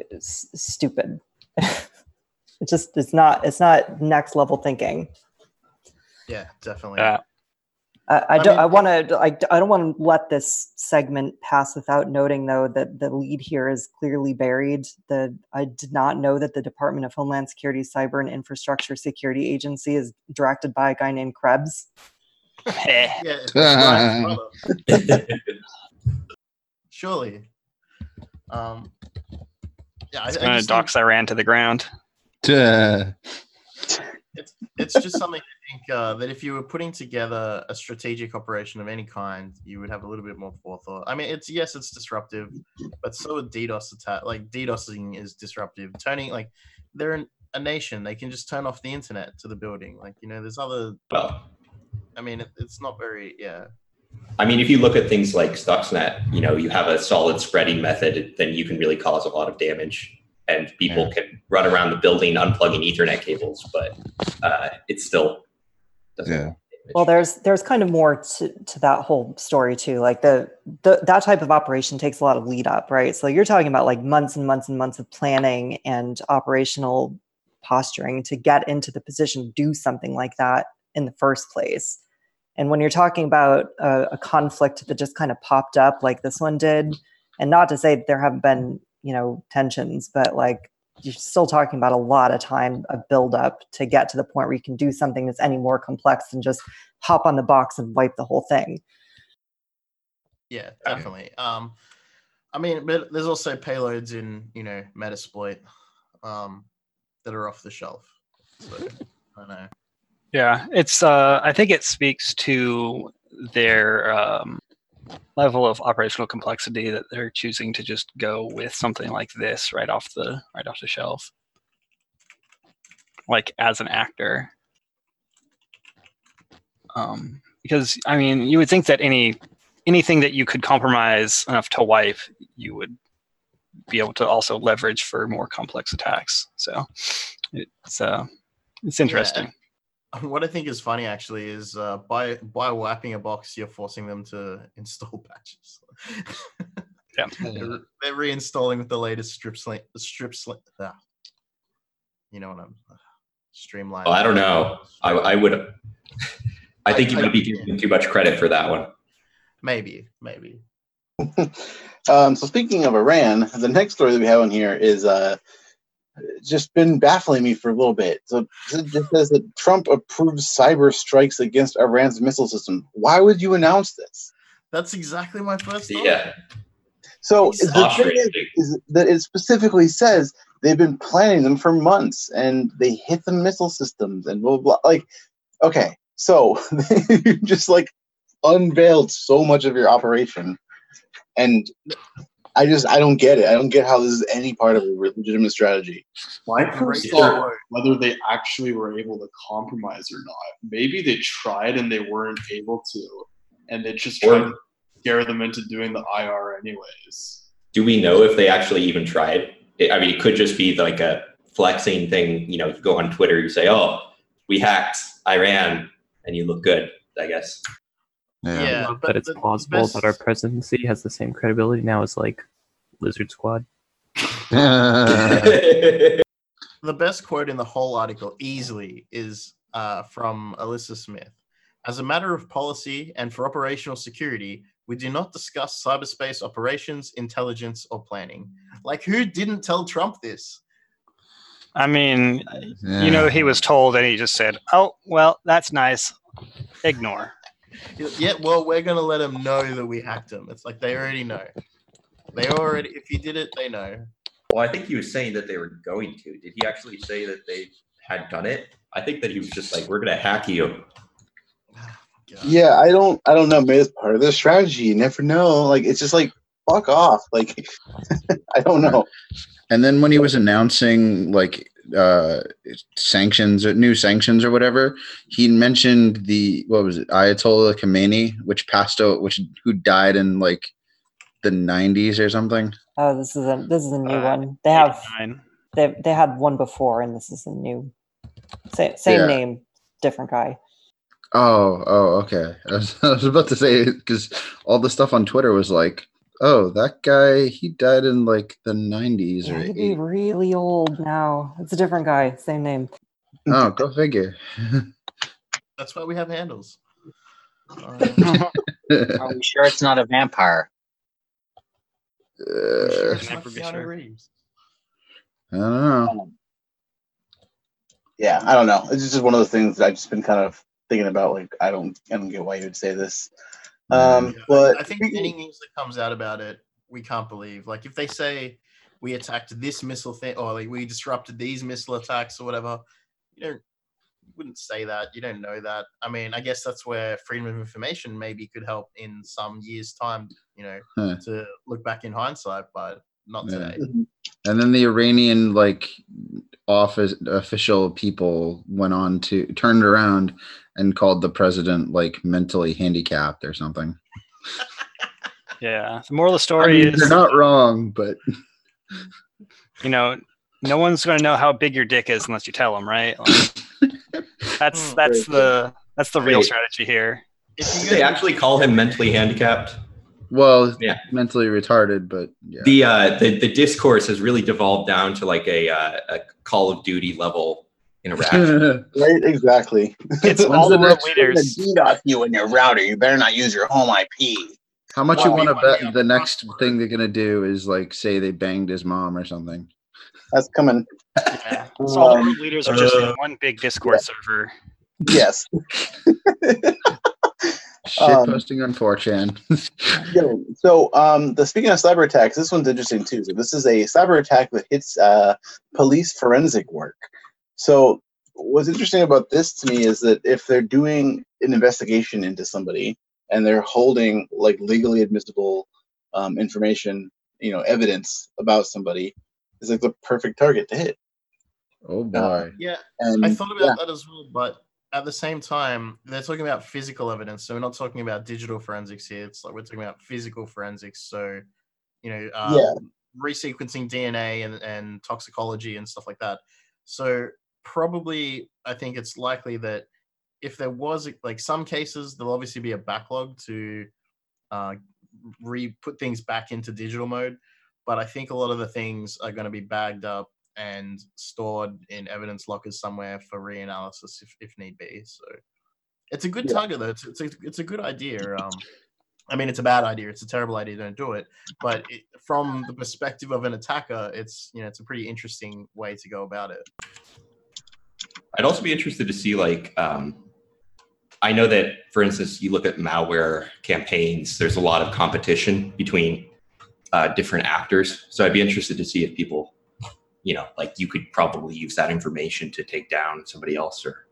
<laughs> it's stupid it just it's not it's not next level thinking Yeah, definitely. yeah. i, I I don't i mean- want to I, I don't want to let this segment pass without noting though that the lead here is clearly buried the i did not know that the department of homeland security cyber and infrastructure security agency is directed by a guy named krebs <laughs> Yeah, it's Ryan's <laughs> brother. Surely. Um. Yeah, I, I it's gonna just think- dox Iran to the ground. It's it's just something I think uh, that if you were putting together a strategic operation of any kind, you would have a little bit more forethought. I mean, it's yes, it's disruptive, but so are DDoS attack. Like DDoSing is disruptive. Turning like they're an, a nation, they can just turn off the internet to the building. Like you know, there's other. Well, I mean, it, it's not very yeah. I mean, if you look at things like Stuxnet, you know, you have a solid spreading method, then you can really cause a lot of damage. And people can run around the building unplugging Ethernet cables, but uh, it's still doesn't Yeah. Well, there's there's kind of more to, to that whole story too. Like the, the that type of operation takes a lot of lead up, right? So you're talking about like months and months and months of planning and operational posturing to get into the position to do something like that in the first place. And when you're talking about a, a conflict that just kind of popped up like this one did, and not to say that there haven't been you know tensions, but like you're still talking about a lot of time of build up to get to the point where you can do something that's any more complex than just hop on the box and wipe the whole thing. Yeah, definitely. Um, I mean, but there's also payloads in you know Metasploit, um, that are off the shelf. So I know. Yeah, it's. Uh, I think it speaks to their um, level of operational complexity that they're choosing to just go with something like this right off the right off the shelf. Like as an actor, Um, because I mean, you would think that any anything that you could compromise enough to wipe, you would be able to also leverage for more complex attacks. So it's uh, it's interesting. Yeah. What I think is funny actually is uh, by by wiping a box, you're forcing them to <laughs> install patches. yeah, <laughs> they're, they're, reinstalling with the latest strip sling, strip sling. Ah. You know what I'm uh, streamlined. Oh, I don't know. I, I would. I think you might be giving too much credit for that one. Maybe, maybe. <laughs> um, so speaking of Iran, the next story that we have on here is uh, just been baffling me for a little bit. So it just says that Trump approves cyber strikes against Iran's missile system. Why would you announce this? That's exactly my first thought. Yeah. So the thing is, is that it specifically says they've been planning them for months and they hit the missile systems and blah blah. blah. Like, okay, so <laughs> you just like unveiled so much of your operation, and I just I don't get it. I don't get how this is any part of a legitimate strategy. My first thought whether they actually were able to compromise or not. Maybe they tried and they weren't able to, and they just tried to scare them into doing the IR anyways. Do we know if they actually even tried? I mean, it could just be like a flexing thing. You know, you go on Twitter, you say, "Oh, we hacked Iran," and you look good. I guess. Yeah, Yeah, I love but it's the plausible best- that our presidency has the same credibility now as like Lizard Squad. <laughs> The best quote in the whole article, easily, is uh, from Alyssa Smith. As a matter of policy and for operational security, we do not discuss cyberspace operations, intelligence, or planning. Like, who didn't tell Trump this? I mean, you know, he was told and he just said, "Oh, well, that's nice. Ignore." Yeah, well, we're gonna let them know that we hacked them. It's like they already know. They already, if you did it, they know. Well, I think he was saying that they were going to. Did he actually say that they had done it? I think that he was just like, "We're gonna hack you." Ah, yeah, I don't I don't know. Maybe it's part of their strategy. You never know. Like it's just like fuck off. Like <laughs> I don't know. And then when he was announcing like uh sanctions or new sanctions or whatever, he mentioned the what was it, Ayatollah Khomeini, which passed out which who died in like the nineties or something. Oh, this is a this is a new Uh, one. They have they they had one before, and this is a new same same Yeah. name, different guy. Oh, oh, okay. I was, <laughs> I was about to say because all the stuff on Twitter was like, "Oh, that guy, he died in like the '90s or he'd 80s." be really old now. It's a different guy, same name. Oh, go figure. <laughs> That's why we have handles. Are we sure it's not a vampire? Uh, It's not Keanu I don't know. Yeah, I don't know. It's just one of those things that I've just been kind of thinking about. Like I don't I don't get why you would say this. Um, but I think any news that comes out about it, we can't believe. Like if they say we attacked this missile thing, or like we disrupted these missile attacks or whatever, you don't you wouldn't say that. You don't know that. I mean, I guess that's where freedom of information maybe could help in some years' time. You know, Huh. to look back in hindsight, but not Yeah. today. And then the Iranian like office official people went on to turned around and called the president like mentally handicapped or something. <laughs> Yeah. The moral of the I story mean, is they're not wrong, but <laughs> you know, no one's going to know how big your dick is unless you tell them, right? Like, <laughs> that's Hmm. that's the that's the real Wait. strategy here. If Did you they actually call him mentally handicapped? Well, Yeah. mentally retarded. But yeah, The uh, the the discourse has really devolved down to like a uh, a Call of Duty level interaction. <laughs> right, exactly. It's <laughs> all the world next thing leaders. to DDoS you in your router? You better not use your home IP. how much you want to You wanna bet the the next thing they're gonna do is like say they banged his mom or something. That's coming. Yeah. So all the world leaders are just uh, one big Discord server. Yes. <laughs> Shit Um, posting on 4chan. <laughs> Yo, so um, the speaking of cyber attacks, this one's interesting too. So this is a cyber attack that hits uh, police forensic work. So what's interesting about this to me is that if they're doing an investigation into somebody and they're holding like legally admissible um, information, you know, evidence about somebody, is like the perfect target to hit. oh boy. yeah, And I thought about yeah, that as well, but at the same time, they're talking about physical evidence. So we're not talking about digital forensics here. It's like we're talking about physical forensics. So, you know, um, Yeah. resequencing DNA and, and toxicology and stuff like that. So probably, I think it's likely that if there was like some cases, there'll obviously be a backlog to uh, re put things back into digital mode. But I think a lot of the things are going to be bagged up and stored in evidence lockers somewhere for reanalysis if, if need be. So it's a good Yeah. target though. It's, it's, a, it's a good idea. Um, I mean, it's a bad idea. It's a terrible idea. Don't do it. But it, from the perspective of an attacker, it's you know it's a pretty interesting way to go about it. I'd also be interested to see like um, I know that for instance you look at malware campaigns there's a lot of competition between uh, different actors so I'd be interested to see if people you know like you could probably use that information to take down somebody else or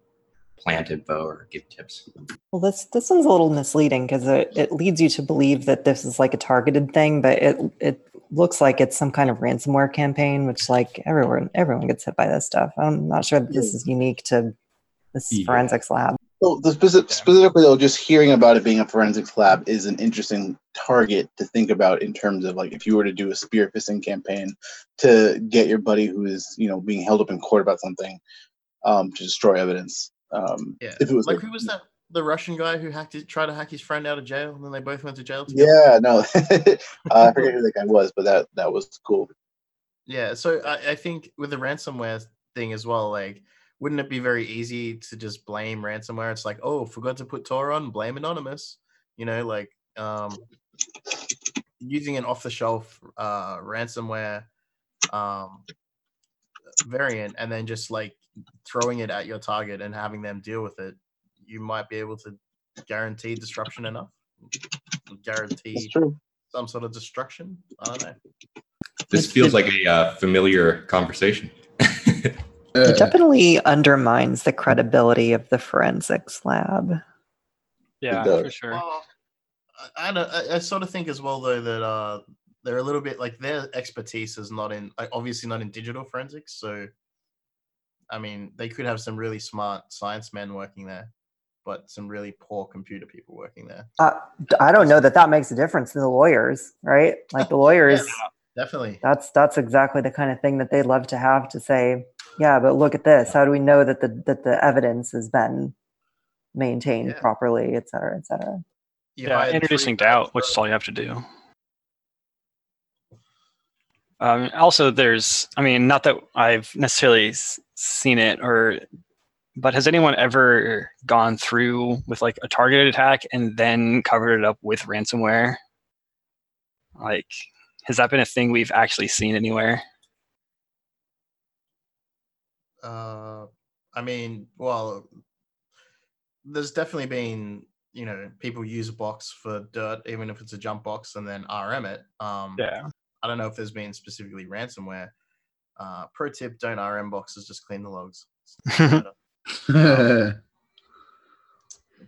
plant info or give tips Well, this this one's a little misleading because it, it leads you to believe that this is like a targeted thing, but it it looks like it's some kind of ransomware campaign, which like everyone everyone gets hit by this stuff. I'm not sure that this hmm. is unique to this Yeah. forensics lab. So the speci- specifically though, just hearing about it being a forensics lab is an interesting target to think about in terms of like if you were to do a spear phishing campaign to get your buddy who is you know being held up in court about something um, to destroy evidence. Um, Yeah, if it was like like, who was that? The Russian guy who hacked it, tried to hack his friend out of jail, and then they both went to jail. Together? yeah, no, <laughs> uh, I forget who that guy was, but that that was cool. Yeah, so I, I think with the ransomware thing as well, like, wouldn't it be very easy to just blame ransomware? It's like, oh, forgot to put Tor on, blame anonymous. You know, like um, using an off-the-shelf uh, ransomware um, variant, and then just like throwing it at your target and having them deal with it. You might be able to guarantee disruption enough, guarantee some sort of destruction. I don't know. this feels like a uh, familiar conversation It definitely undermines the credibility of the forensics lab. Yeah, for sure. Well, I, I, don't- I, I sort of think as well though that uh, they're a little bit like their expertise is not in obviously not in digital forensics. So, I mean, they could have some really smart science men working there, but some really poor computer people working there. Uh, I don't know that that makes a difference to the lawyers, right? Like the <laughs> lawyers, Definitely. that's that's exactly the kind of thing that they'd love to have to say. Yeah, but look at this. How do we know that the that the evidence has been maintained Yeah. properly, et cetera, et cetera? You yeah, hired introducing guys doubt, which is all you have to do. Um, also, there's, I mean, not that I've necessarily s- seen it, or, but has anyone ever gone through with like a targeted attack and then covered it up with ransomware? Like, has that been a thing we've actually seen anywhere? Uh, I mean, well, there's definitely been you know people use a box for dirt, even if it's a jump box, and then RM it. Um, Yeah. I don't know if there's been specifically ransomware. Uh, pro tip: don't RM boxes, just clean the logs. It's <laughs> <laughs>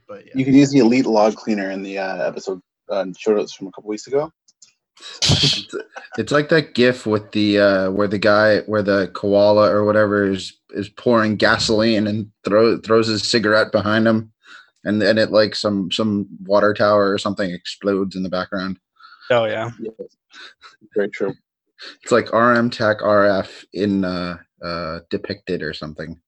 but yeah, You can use the Elite Log Cleaner in the uh, episode uh, show notes from a couple weeks ago. <laughs> It's like that GIF with the uh, where the guy where the koala or whatever is is pouring gasoline and throw throws his cigarette behind him, and then it like some some water tower or something explodes in the background. Oh yeah. Yes. Very true. It's like RM Tech RF in uh, uh, depicted or something.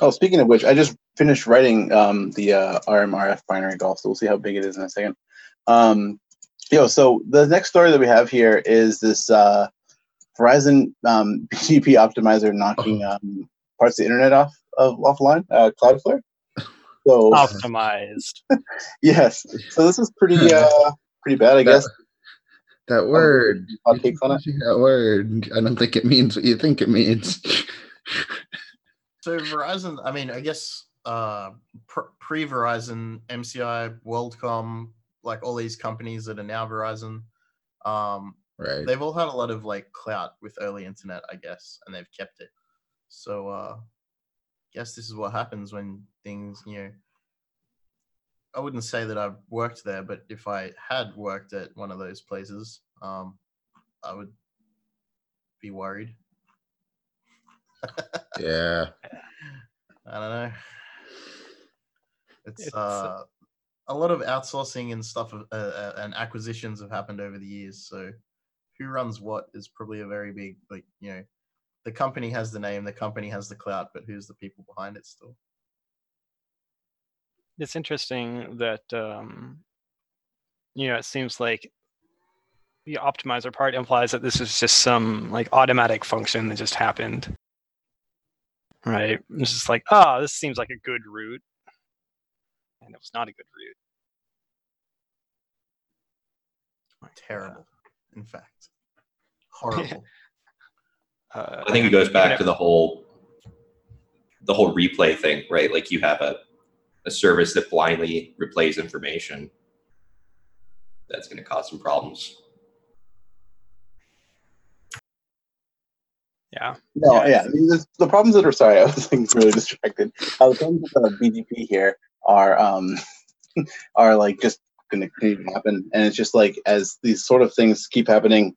Oh, speaking of which, I just finished writing um, the uh, RMRF binary golf, so we'll see how big it is in a second. Um, yo, so the next story that we have here is this uh, Verizon um, <laughs> BGP optimizer knocking um, parts of the internet off of offline, uh, Cloudflare. So <laughs> <laughs> Optimized. yes, so this is pretty uh, pretty bad, I guess. That word, Hot takes on it. that word. I don't think it means what you think it means. so Verizon. I mean, I guess uh, pre Verizon, MCI, WorldCom, like all these companies that are now Verizon. Um, Right. they've all had a lot of like clout with early internet, I guess, and they've kept it. So uh guess this is what happens when things, you know I wouldn't say that I've worked there, but if I had worked at one of those places, um I would be worried. Yeah. <laughs> I don't know. It's, It's, uh, a lot of outsourcing and stuff uh, uh, and acquisitions have happened over the years. So who runs what is probably a very big like you know the company has the name, the company has the clout, but who's the people behind it still? It's interesting that um, you know it seems like the optimizer part implies that this is just some like automatic function that just happened. Right? It's just like, oh, this seems like a good route. And it was not a good route. Terrible, in fact, horrible. <laughs> Uh, I think it goes back to the whole the whole replay thing, right? Like you have a a service that blindly replays information. That's going to cause some problems. Yeah. No, yeah. I mean, this, the problems that are sorry, <laughs> I was like really distracted. Uh, the problems with uh, BGP here are um <laughs> are like just going to continue to happen, and it's just like as these sort of things keep happening.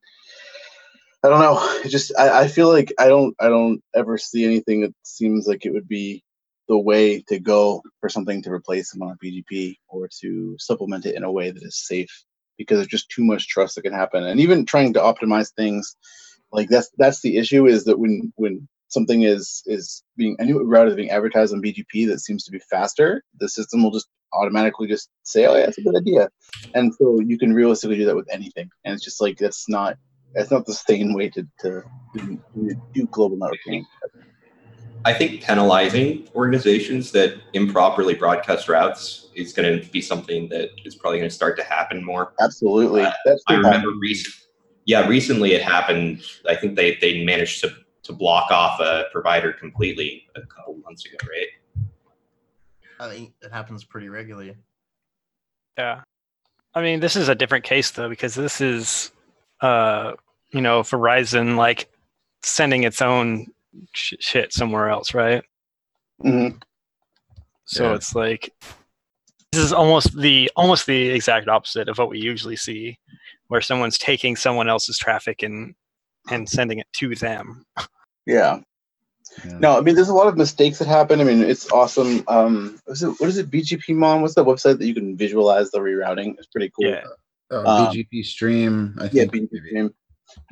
I don't know. It just I, I feel like I don't I don't ever see anything that seems like it would be the way to go for something to replace them on a BGP or to supplement it in a way that is safe because there's just too much trust that can happen. And even trying to optimize things, like that's that's the issue is that when when something is is being a new route is being advertised on BGP that seems to be faster, the system will just automatically just say, "Oh yeah, that's a good idea," and so you can realistically do that with anything. And it's just like that's not that's not the sane way to to do, do global networking. I think penalizing organizations that improperly broadcast routes is going to be something that is probably going to start to happen more. Absolutely. Uh, That's I remember problem. recent, yeah, recently it happened. I think they they managed to to block off a provider completely a couple months ago, right? I think it happens pretty regularly. Yeah. I mean, this is a different case though because this is uh, you know, Verizon like sending its own sh- shit somewhere else, right? Mhm. So Yeah. it's like this is almost the almost the exact opposite of what we usually see, where someone's taking someone else's traffic and and sending it to them. Yeah. Yeah. No, I mean, there's a lot of mistakes that happen. I mean, it's awesome. Um, what is it? What is it? BGP Mon? What's that website that you can visualize the rerouting? It's pretty cool. Yeah. Oh, Um, BGP stream. I Yeah. BGP stream.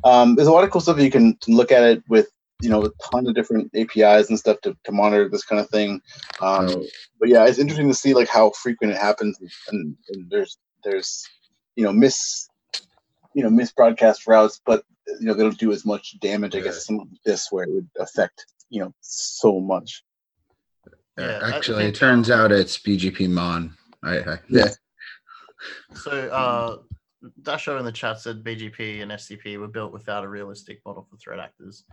Um, there's a lot of cool stuff you can can look at it with. You know, a ton of different APIs and stuff to, to monitor this kind of thing. Um, but yeah, it's interesting to see like how frequent it happens, and, and there's there's you know miss you know misbroadcast routes, but you know they don't do as much damage. I guess Yeah. as something like this where it would affect you know so much. Yeah, Actually, it turns out it's BGP Mon. I, I yeah. So uh, Dasho in the chat said BGP and SCP were built without a realistic model for threat actors,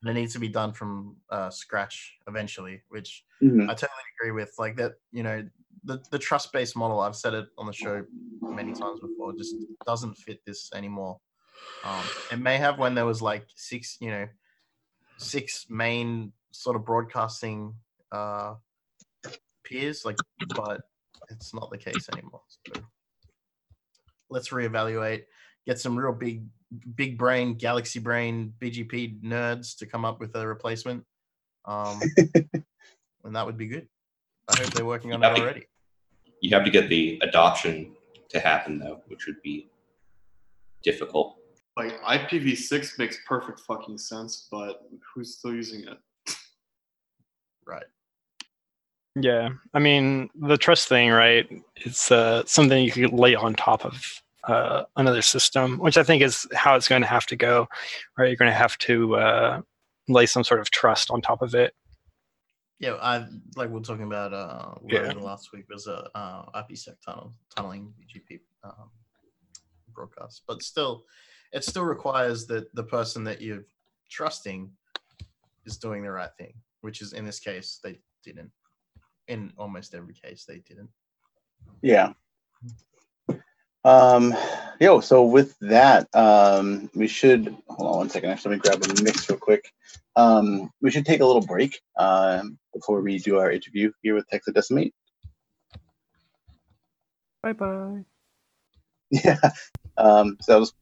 and it needs to be done from uh, scratch eventually. Which Mhm. I totally agree with. Like that, you know, the the trust based model. I've said it on the show many times before. Just doesn't fit this anymore. Um, it may have when there was like six, you know, six main sort of broadcasting uh, peers, like, but it's not the case anymore. So let's reevaluate. Get some real big, big brain, galaxy brain, BGP nerds to come up with a replacement, um, <laughs> and that would be good. I hope they're working on it already. You have to get the adoption to happen though, which would be difficult. Like IPv6 makes perfect fucking sense, but who's still using it? Right. Yeah, I mean the trust thing, right? It's uh, something you could lay on top of uh, another system, which I think is how it's going to have to go. Right, you're going to have to uh, lay some sort of trust on top of it. Yeah, I like we are talking about uh Yeah. last week was a uh, IPsec tunnel tunneling BGP um, broadcast, but still, it still requires that the person that you're trusting is doing the right thing, which is in this case they didn't. In almost every case, they didn't. Yeah. Um, yo, so with that, um, we should hold on one second. Actually, let me grab a mix real quick. Um, we should take a little break um, before we do our interview here with Hexadecimate. Bye bye. <laughs> Yeah. Um, so that was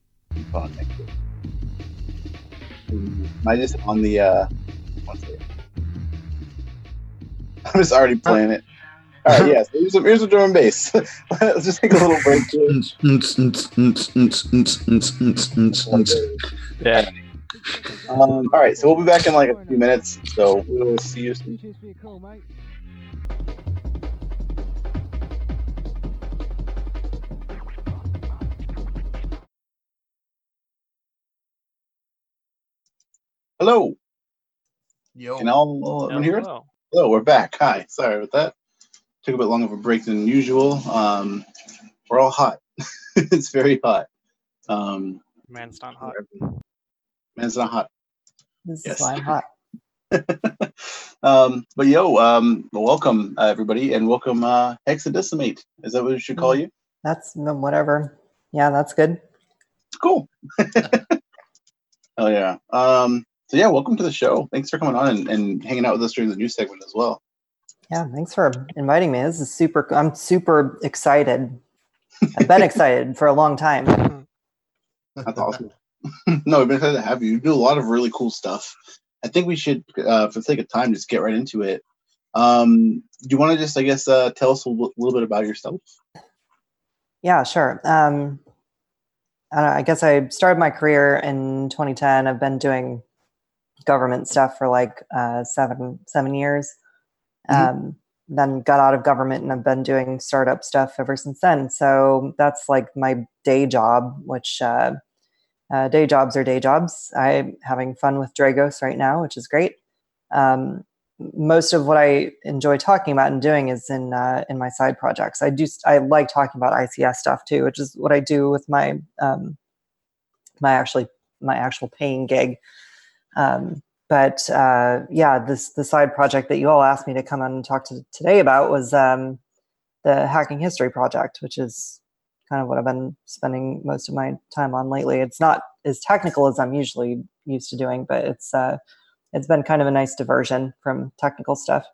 fun. Thank you. Am I just on the uh one second. <laughs> I'm just already playing it. All right, yeah. So here's some, here's some drum and bass. <laughs> Let's just take a little break. Here. Yeah. Um, all right, so we'll be back in like a few minutes. So we will see you soon. Hello. Yo. Can all everyone hear us? Hello. Hello, we're back. Hi. Sorry about that. Took a bit longer of a break than usual. Um, we're all hot. <laughs> it's very hot. Um, Man, it's not hot. man, it's not hot. This Yes. is why I'm hot. <laughs> um, but yo, um, welcome uh, everybody, and welcome uh, Hexadecimate. Is that what we should call you? That's whatever. Yeah, that's good. Cool. <laughs> Oh yeah. Um, so yeah, welcome to the show. Thanks for coming on and, and hanging out with us during the news segment as well. Yeah, thanks for inviting me. This is super. I'm super excited. I've been <laughs> excited for a long time. That's awesome. <laughs> no, we've been excited to have you. You do a lot of really cool stuff. I think we should, uh, for the sake of time, just get right into it. Um, do you want to just, I guess, uh, tell us a little, little bit about yourself? Yeah, sure. Um, I, don't know, I guess I started my career in 2010. I've been doing government stuff for like uh, seven seven years. Um, then got out of government and I've been doing startup stuff ever since then. So that's like my day job, which uh, uh, day jobs are day jobs. I'm having fun with Dragos right now, which is great. Um, most of what I enjoy talking about and doing is in uh, in my side projects. I do I like talking about ICS stuff too, which is what I do with my um, my actually my actual paying gig. Um, but uh, yeah, this the side project that you all asked me to come on and talk to today about was um, the Hacking History project, which is kind of what I've been spending most of my time on lately. It's not as technical as I'm usually used to doing, but it's uh, it's been kind of a nice diversion from technical stuff.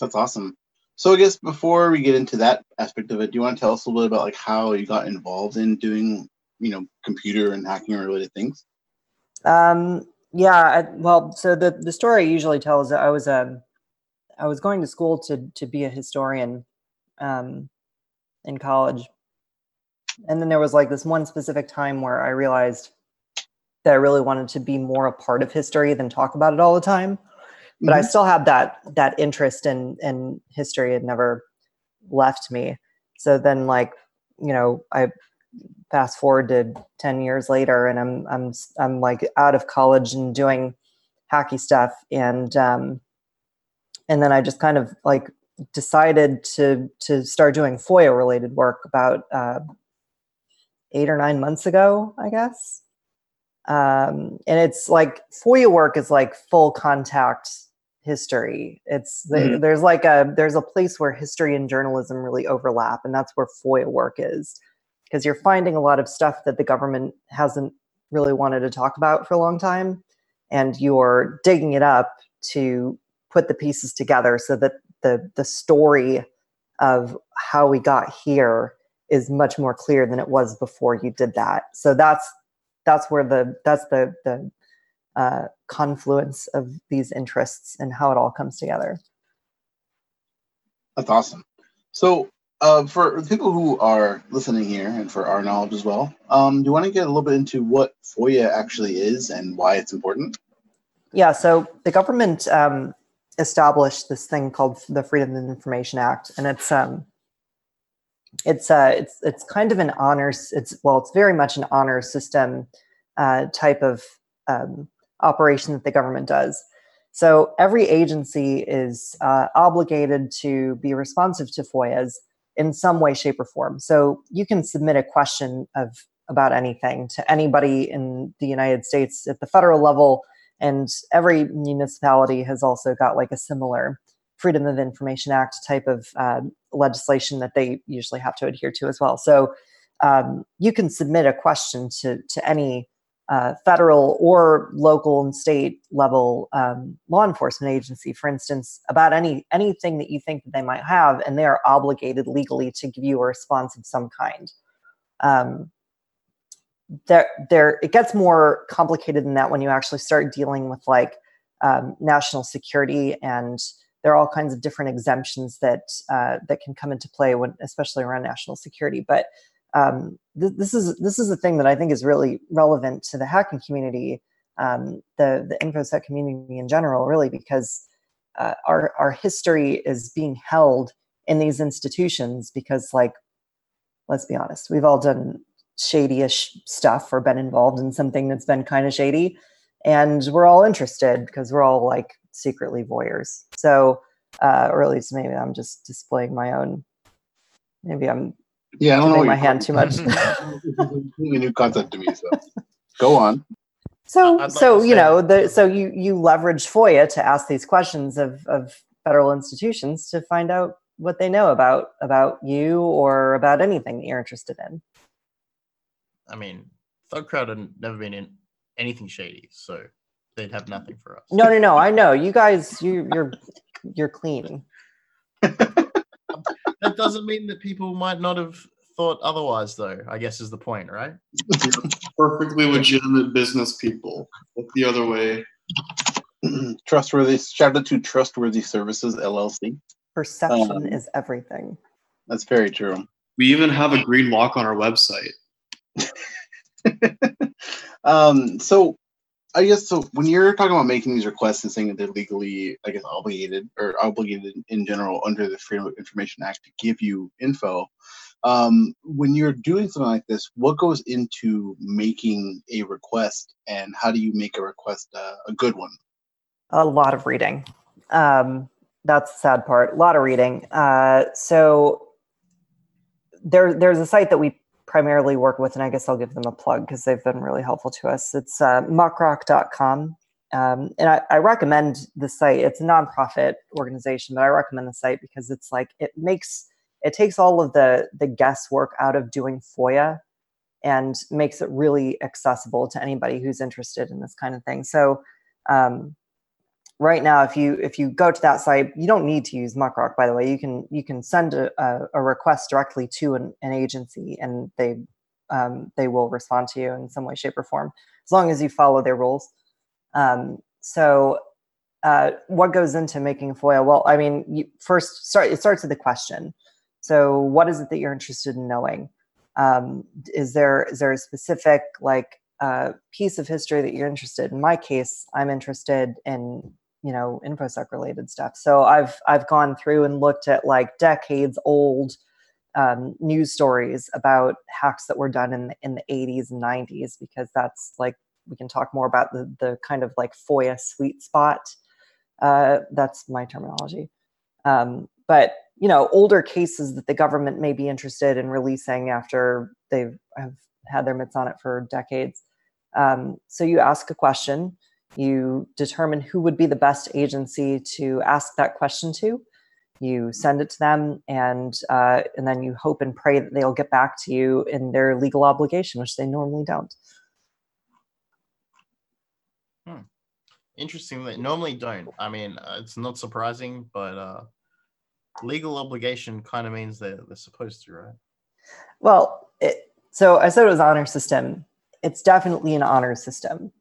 That's awesome. So I guess before we get into that aspect of it, do you want to tell us a little bit about like how you got involved in doing, you know, computer and hacking related things? Um, yeah, I, well, so the the story I usually tell is that I was um I was going to school to to be a historian um in college. And then there was like this one specific time where I realized that I really wanted to be more a part of history than talk about it all the time. But I Mhm. still had that that interest in in history had never left me. So then like, you know, I fast forward to 10 years later and I'm I'm I'm like out of college and doing hacky stuff and um and then I just kind of like decided to to start doing FOIA related work about uh, eight or nine months ago, I guess. Um, and it's like FOIA work is like full contact history. It's the, Mhm. there's like a there's a place where history and journalism really overlap, and that's where FOIA work is because you're finding a lot of stuff that the government hasn't really wanted to talk about for a long time, and you're digging it up to put the pieces together so that the the story of how we got here is much more clear than it was before you did that. So that's that's where the that's the the uh, confluence of these interests and how it all comes together. That's awesome. So, uh, for people who are listening here and for our knowledge as well, um, do you want to get a little bit into what FOIA actually is and why it's important? Yeah, so the government um, established this thing called the Freedom of Information Act, and it's um, it's uh, it's it's kind of an honors. It's well, it's very much an honor system uh, type of um, operation that the government does. So every agency is uh, obligated to be responsive to FOIAs in some way, shape, or form. So you can submit a question of about anything to anybody in the United States at the federal level, and every municipality has also got like a similar Freedom of Information Act type of uh, legislation that they usually have to adhere to as well. So um, you can submit a question to to any uh, federal or local and state level um, law enforcement agency, for instance, about any anything that you think that they might have, and they are obligated legally to give you a response of some kind. Um, there, there, it gets more complicated than that when you actually start dealing with like um, national security and there are all kinds of different exemptions that uh, that can come into play when, especially around national security. But um, th- this is this is a thing that I think is really relevant to the hacking community, um, the the infosec community in general, really, because uh, our our history is being held in these institutions because, like, let's be honest, we've all done shady-ish stuff or been involved in something that's been kind of shady, and we're all interested because we're all like secretly voyeurs. So, uh, or at least maybe I'm just displaying my own. Maybe I'm Yeah, I don't know. my hand too much. talking- <laughs> new concept to me. So go on. So, I'd so you know, the, so you you leverage FOIA to ask these questions of of federal institutions to find out what they know about about you or about anything that you're interested in. I mean, Thug Crowd had never been in anything shady, so they'd have nothing for us. No, no, no. I know you guys. You you're you're clean. <laughs> That doesn't mean that people might not have thought otherwise, though. I guess is the point, right? Perfectly legitimate business people. Look the other way. trustworthy. Shout out to Trustworthy Services LLC. Perception Um, is everything. That's very true. We even have a green lock on our website. <laughs> um, so I guess so when you're talking about making these requests and saying that they're legally, I guess, obligated or obligated in general under the Freedom of Information Act to give you info, um, when you're doing something like this, what goes into making a request and how do you make a request uh, a good one? A lot of reading. Um, that's the sad part. A lot of reading. Uh, so there, there's a site that we primarily work with, and I guess I'll give them a plug because they've been really helpful to us. It's uh, muckrock.com. Um, and I, I recommend the site. It's a nonprofit organization, but I recommend the site because it's like it makes it takes all of the the guesswork out of doing FOIA and makes it really accessible to anybody who's interested in this kind of thing. So um, right now if you if you go to that site you don't need to use muckrock by the way. You can you can send a, a, a request directly to an, an agency and they um, they will respond to you in some way shape or form as long as you follow their rules. Um, so uh, what goes into making a FOIA? Well i mean you first start it starts with the question. So what is it that you're interested in knowing? Um, is there is there a specific like uh, piece of history that you're interested in? In my case i'm interested in you know infosec related stuff. So i've i've gone through and looked at like decades old um, news stories about hacks that were done in the, in the 80s and 90s because that's like we can talk more about the the kind of like foia sweet spot uh, that's my terminology. Um, but you know older cases that the government may be interested in releasing after they have have had their mitts on it for decades. Um, so you ask a question you determine who would be the best agency to ask that question to you send it to them and uh, and then you hope and pray that they'll get back to you in their legal obligation which they normally don't Interesting. They normally don't. I mean, uh, it's not surprising, but uh, legal obligation kind of means they're, they're supposed to, right? well it, so i said it was honor system it's definitely an honor system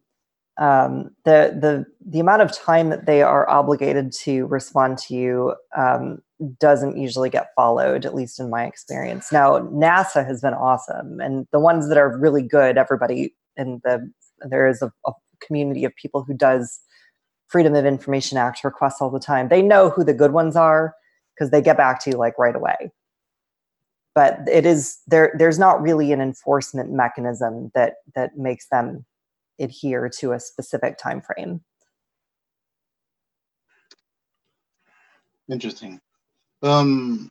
um, the the the amount of time that they are obligated to respond to you um, doesn't usually get followed, at least in my experience. Now, NASA has been awesome, and the ones that are really good, everybody in the there is a, a community of people who does Freedom of Information Act requests all the time. They know who the good ones are because they get back to you like right away. But it is there. There's not really an enforcement mechanism that that makes them adhere to a specific time frame. Interesting. Um,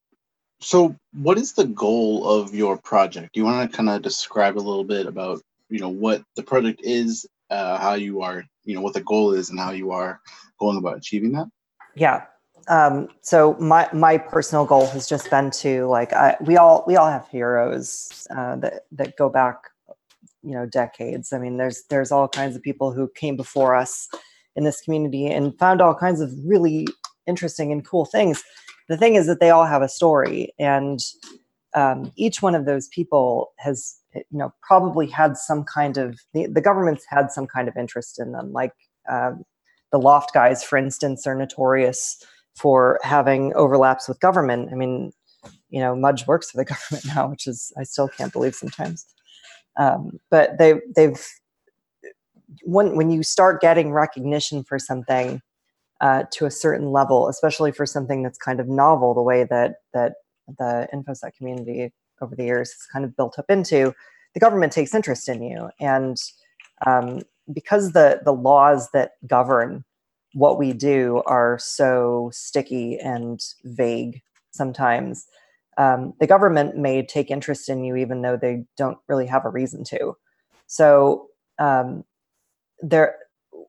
so what is the goal of your project? Do you want to kind of describe a little bit about, you know, what the project is, uh, how you are, you know, what the goal is and how you are going about achieving that? Yeah. Um, so my my personal goal has just been to like I, we all we all have heroes uh, that that go back, you know, decades. I mean, there's there's all kinds of people who came before us in this community and found all kinds of really interesting and cool things. The thing is that they all have a story, and um, each one of those people has, you know, probably had some kind of the, the government's had some kind of interest in them. Like um, the L0pht guys, for instance, are notorious for having overlaps with government. I mean, you know, Mudge works for the <laughs> government now, which is I still can't believe sometimes. Um, but they they've when when you start getting recognition for something uh, to a certain level, especially for something that's kind of novel, the way that that the infosec community over the years has kind of built up into, the government takes interest in you, and um, because the the laws that govern what we do are so sticky and vague sometimes um, the government may take interest in you even though they don't really have a reason to. So um, there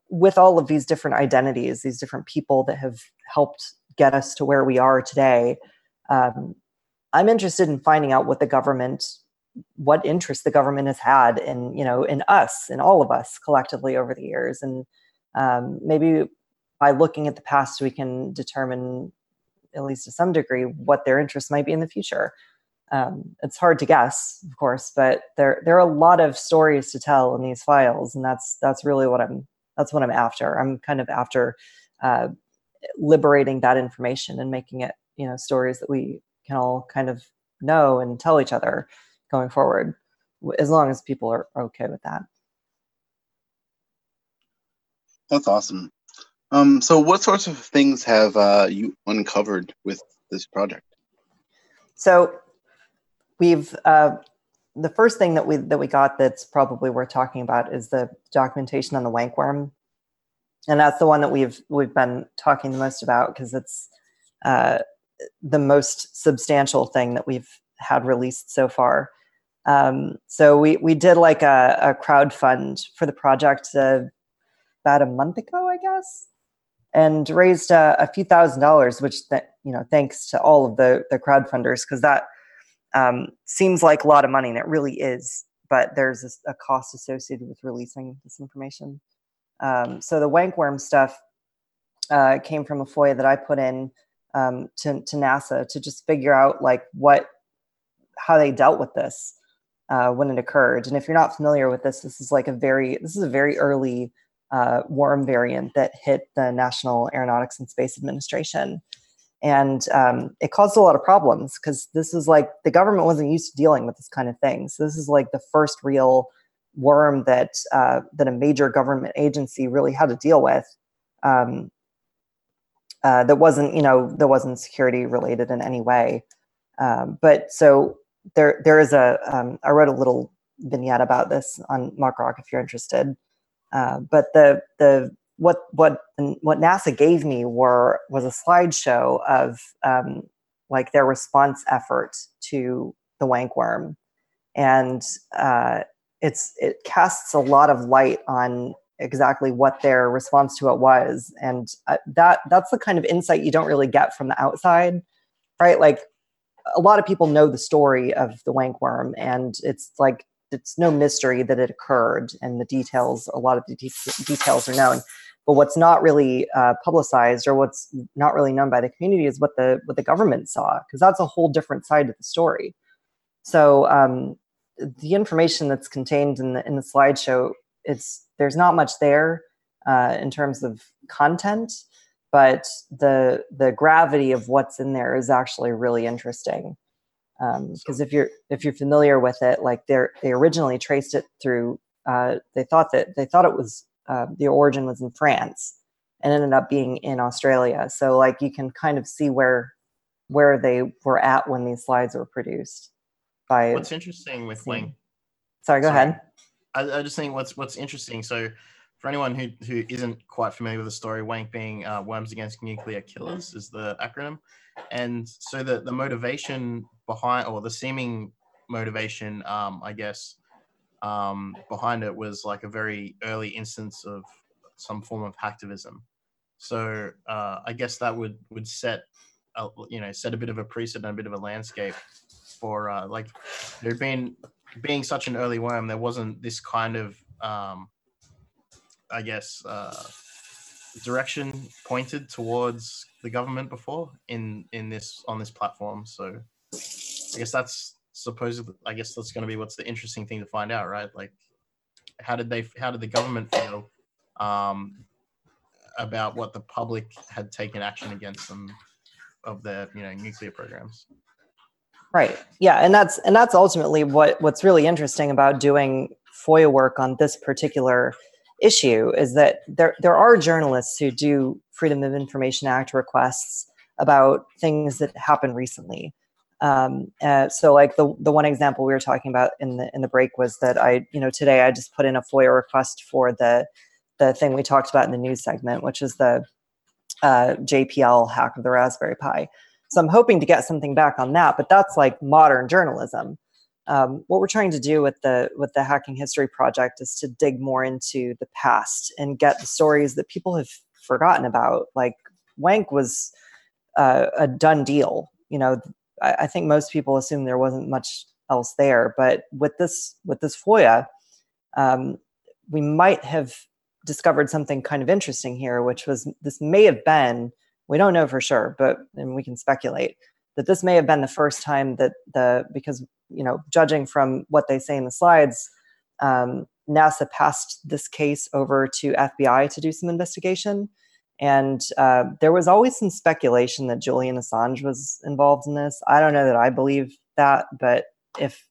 with all of these different identities these different people that have helped get us to where we are today um, i'm interested in finding out what the government what interest the government has had in you know in us in all of us collectively over the years. And um, maybe by looking at the past we can determine at least to some degree what their interests might be in the future um, it's hard to guess of course but there there are a lot of stories to tell in these files and that's that's really what i'm that's what i'm after i'm kind of after uh, liberating that information and making it you know stories that we can all kind of know and tell each other going forward, as long as people are okay with that. That's awesome. Um, so, what sorts of things have uh, you uncovered with this project? So, we've uh, the first thing that we that we got that's probably worth talking about is the documentation on the wankworm, and that's the one that we've we've been talking the most about because it's uh, the most substantial thing that we've had released so far. Um, so we we did like a, a crowd fund for the project uh, about a month ago, I guess, and raised uh, a few thousand dollars. Which th- you know, thanks to all of the the crowd funders, because that um, seems like a lot of money, and it really is. But there's a, a cost associated with releasing this information. Um, so the wankworm stuff uh, came from a FOIA that I put in um, to, to NASA to just figure out like what how they dealt with this uh, when it occurred. And if you're not familiar with this, this is like a very this is a very early uh, worm variant that hit the National Aeronautics and Space Administration, and um, it caused a lot of problems because this is like the government wasn't used to dealing with this kind of thing. So this is like the first real worm that uh, that a major government agency really had to deal with. Um, uh, that wasn't, you know, that wasn't security related in any way. Um, but so there there is a um, I wrote a little vignette about this on Muckrock if you're interested. Uh, but the the what what what NASA gave me were was a slideshow of um, like their response effort to the wankworm, and uh, it's it casts a lot of light on exactly what their response to it was, and uh, that that's the kind of insight you don't really get from the outside, right? Like a lot of people know the story of the wankworm, and it's like it's no mystery that it occurred, and the details, a lot of the de- details are known. But what's not really uh, publicized, or what's not really known by the community, is what the what the government saw, because that's a whole different side of the story. So um, the information that's contained in the in the slideshow, it's there's not much there uh, in terms of content, but the the gravity of what's in there is actually really interesting because um, if you're if you're familiar with it like they they originally traced it through uh, they thought that they thought it was uh, the origin was in france and ended up being in australia so like you can kind of see where where they were at when these slides were produced by what's interesting with wank sorry go sorry. ahead I, I just think what's what's interesting so for anyone who, who isn't quite familiar with the story, WANK being uh, Worms Against Nuclear Killers is the acronym. And so the, the motivation behind, or the seeming motivation, um, I guess, um, behind it was like a very early instance of some form of hacktivism. So uh, I guess that would would set, a, you know, set a bit of a precedent, a bit of a landscape for uh, like there'd been being such an early worm, there wasn't this kind of um, I guess, uh, direction pointed towards the government before in in this on this platform. So I guess that's supposedly I guess that's going to be what's the interesting thing to find out, right? Like, how did they how did the government feel? Um, about what the public had taken action against them of their you know nuclear programs. Right. Yeah, and that's and that's ultimately what what's really interesting about doing FOIA work on this particular issue is that there there are journalists who do Freedom of Information Act requests about things that happened recently. Um, uh, so, like the the one example we were talking about in the in the break was that I, you know, today I just put in a FOIA request for the the thing we talked about in the news segment, which is the uh, JPL hack of the Raspberry Pi. So I'm hoping to get something back on that, but that's like modern journalism. Um, what we're trying to do with the with the Hacking History Project is to dig more into the past and get the stories that people have forgotten about. Like Wank was uh, a done deal. You know, I, I think most people assume there wasn't much else there, but with this with this FOIA, um, we might have discovered something kind of interesting here, which was this may have been we don't know for sure, but and we can speculate that this may have been the first time that the because you know judging from what they say in the slides, um, NASA passed this case over to FBI to do some investigation, and uh, there was always some speculation that Julian Assange was involved in this. I don't know that I believe that, but if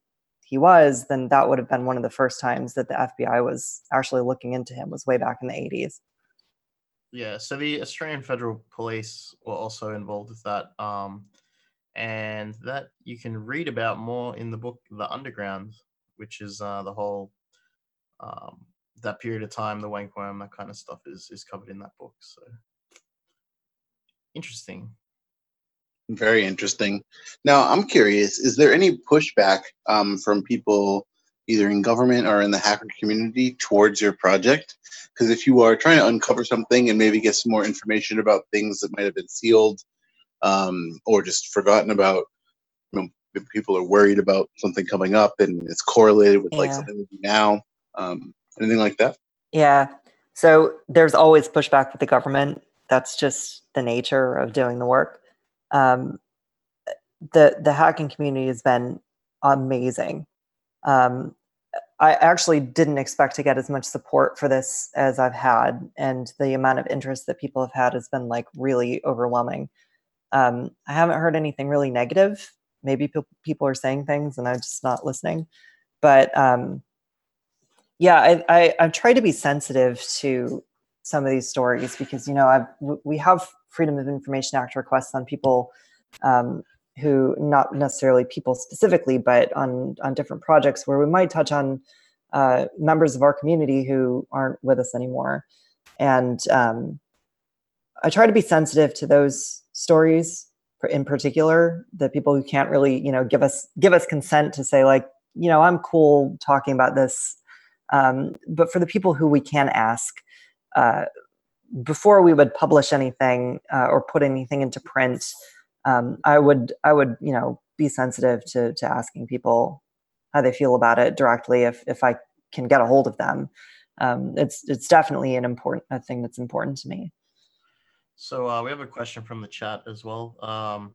he was, then that would have been one of the first times that the FBI was actually looking into him was way back in the 80s. Yeah, so the Australian Federal Police were also involved with that. Um, and that you can read about more in the book The Underground, which is uh, the whole um, that period of time, the wankworm, that kind of stuff is is covered in that book. So interesting. Very interesting. Now, I'm curious: is there any pushback um, from people, either in government or in the hacker community, towards your project? Because if you are trying to uncover something and maybe get some more information about things that might have been sealed um, or just forgotten about, you know, people are worried about something coming up and it's correlated with like something we do now, um, anything like that. Yeah. So there's always pushback with the government. That's just the nature of doing the work. Um, the the hacking community has been amazing. Um, I actually didn't expect to get as much support for this as I've had, and the amount of interest that people have had has been like really overwhelming. Um, I haven't heard anything really negative. Maybe people people are saying things and I'm just not listening. But um, yeah, I, I I've tried to be sensitive to some of these stories because you know I've we have Freedom of Information Act requests on people um, who not necessarily people specifically, but on on different projects where we might touch on uh, members of our community who aren't with us anymore, and um, I try to be sensitive to those stories in particular, the people who can't really you know give us give us consent to say like you know I'm cool talking about this um, but for the people who we can ask, uh, before we would publish anything uh, or put anything into print, um, I would I would you know be sensitive to to asking people how they feel about it directly if if I can get a hold of them. Um, it's it's definitely an important a thing that's important to me. So uh, we have a question from the chat as well. Um,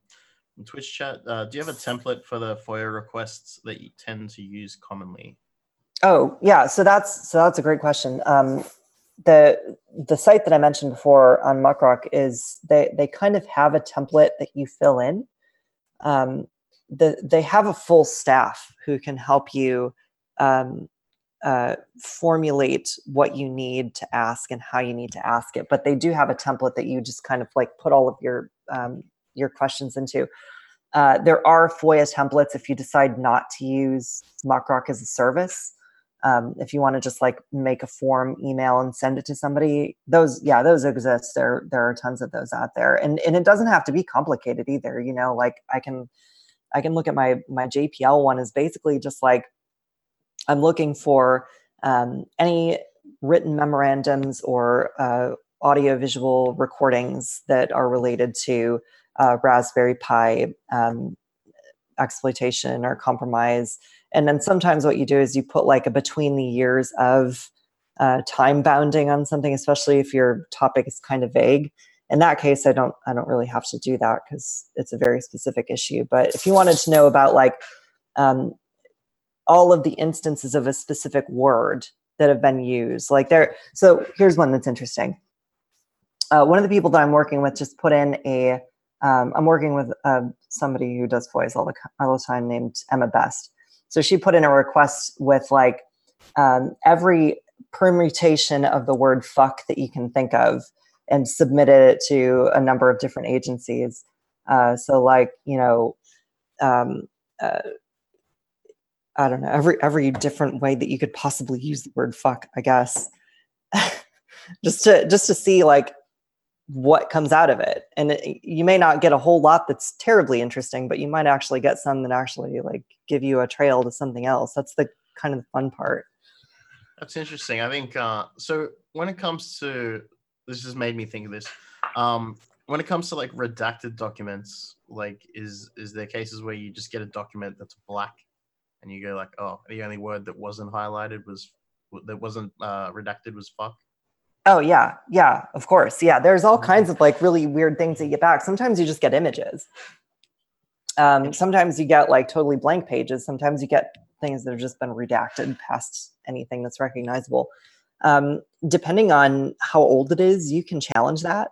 Twitch chat, uh, do you have a template for the FOIA requests that you tend to use commonly? Oh yeah, so that's so that's a great question. Um, the the site that I mentioned before on Muckrock is they they kind of have a template that you fill in. Um, the they have a full staff who can help you um, uh, formulate what you need to ask and how you need to ask it. But they do have a template that you just kind of like put all of your um, your questions into. Uh, there are FOIA templates if you decide not to use Muckrock as a service um, if you want to just like make a form email and send it to somebody those yeah those exist. There there are tons of those out there. And and it doesn't have to be complicated either you know like i can i can look at my my jpl one is basically just like i'm looking for um, any written memorandums or uh, audio visual recordings that are related to uh, raspberry pi um, exploitation or compromise and then sometimes what you do is you put like a between the years of uh, time bounding on something especially if your topic is kind of vague in that case i don't i don't really have to do that because it's a very specific issue but if you wanted to know about like um, all of the instances of a specific word that have been used like there so here's one that's interesting uh, one of the people that I'm working with just put in a. Um, I'm working with uh, somebody who does FOIAs all the all the time named Emma Best. So she put in a request with like um, every permutation of the word "fuck" that you can think of, and submitted it to a number of different agencies. Uh, so like you know. Um, uh, I don't know every every different way that you could possibly use the word fuck, I guess. <laughs> just to just to see like what comes out of it. And it, you may not get a whole lot that's terribly interesting, but you might actually get some that actually like give you a trail to something else. That's the kind of the fun part. That's interesting. I think uh, so. When it comes to this, has made me think of this. Um, when it comes to like redacted documents, like is is there cases where you just get a document that's black and you go like, oh, the only word that wasn't highlighted was that wasn't uh, redacted was fuck. Oh yeah, yeah, of course. Yeah, there's all kinds of like really weird things that you get back. Sometimes you just get images. Um, sometimes you get like totally blank pages. Sometimes you get things that have just been redacted past anything that's recognizable. Um, depending on how old it is, you can challenge that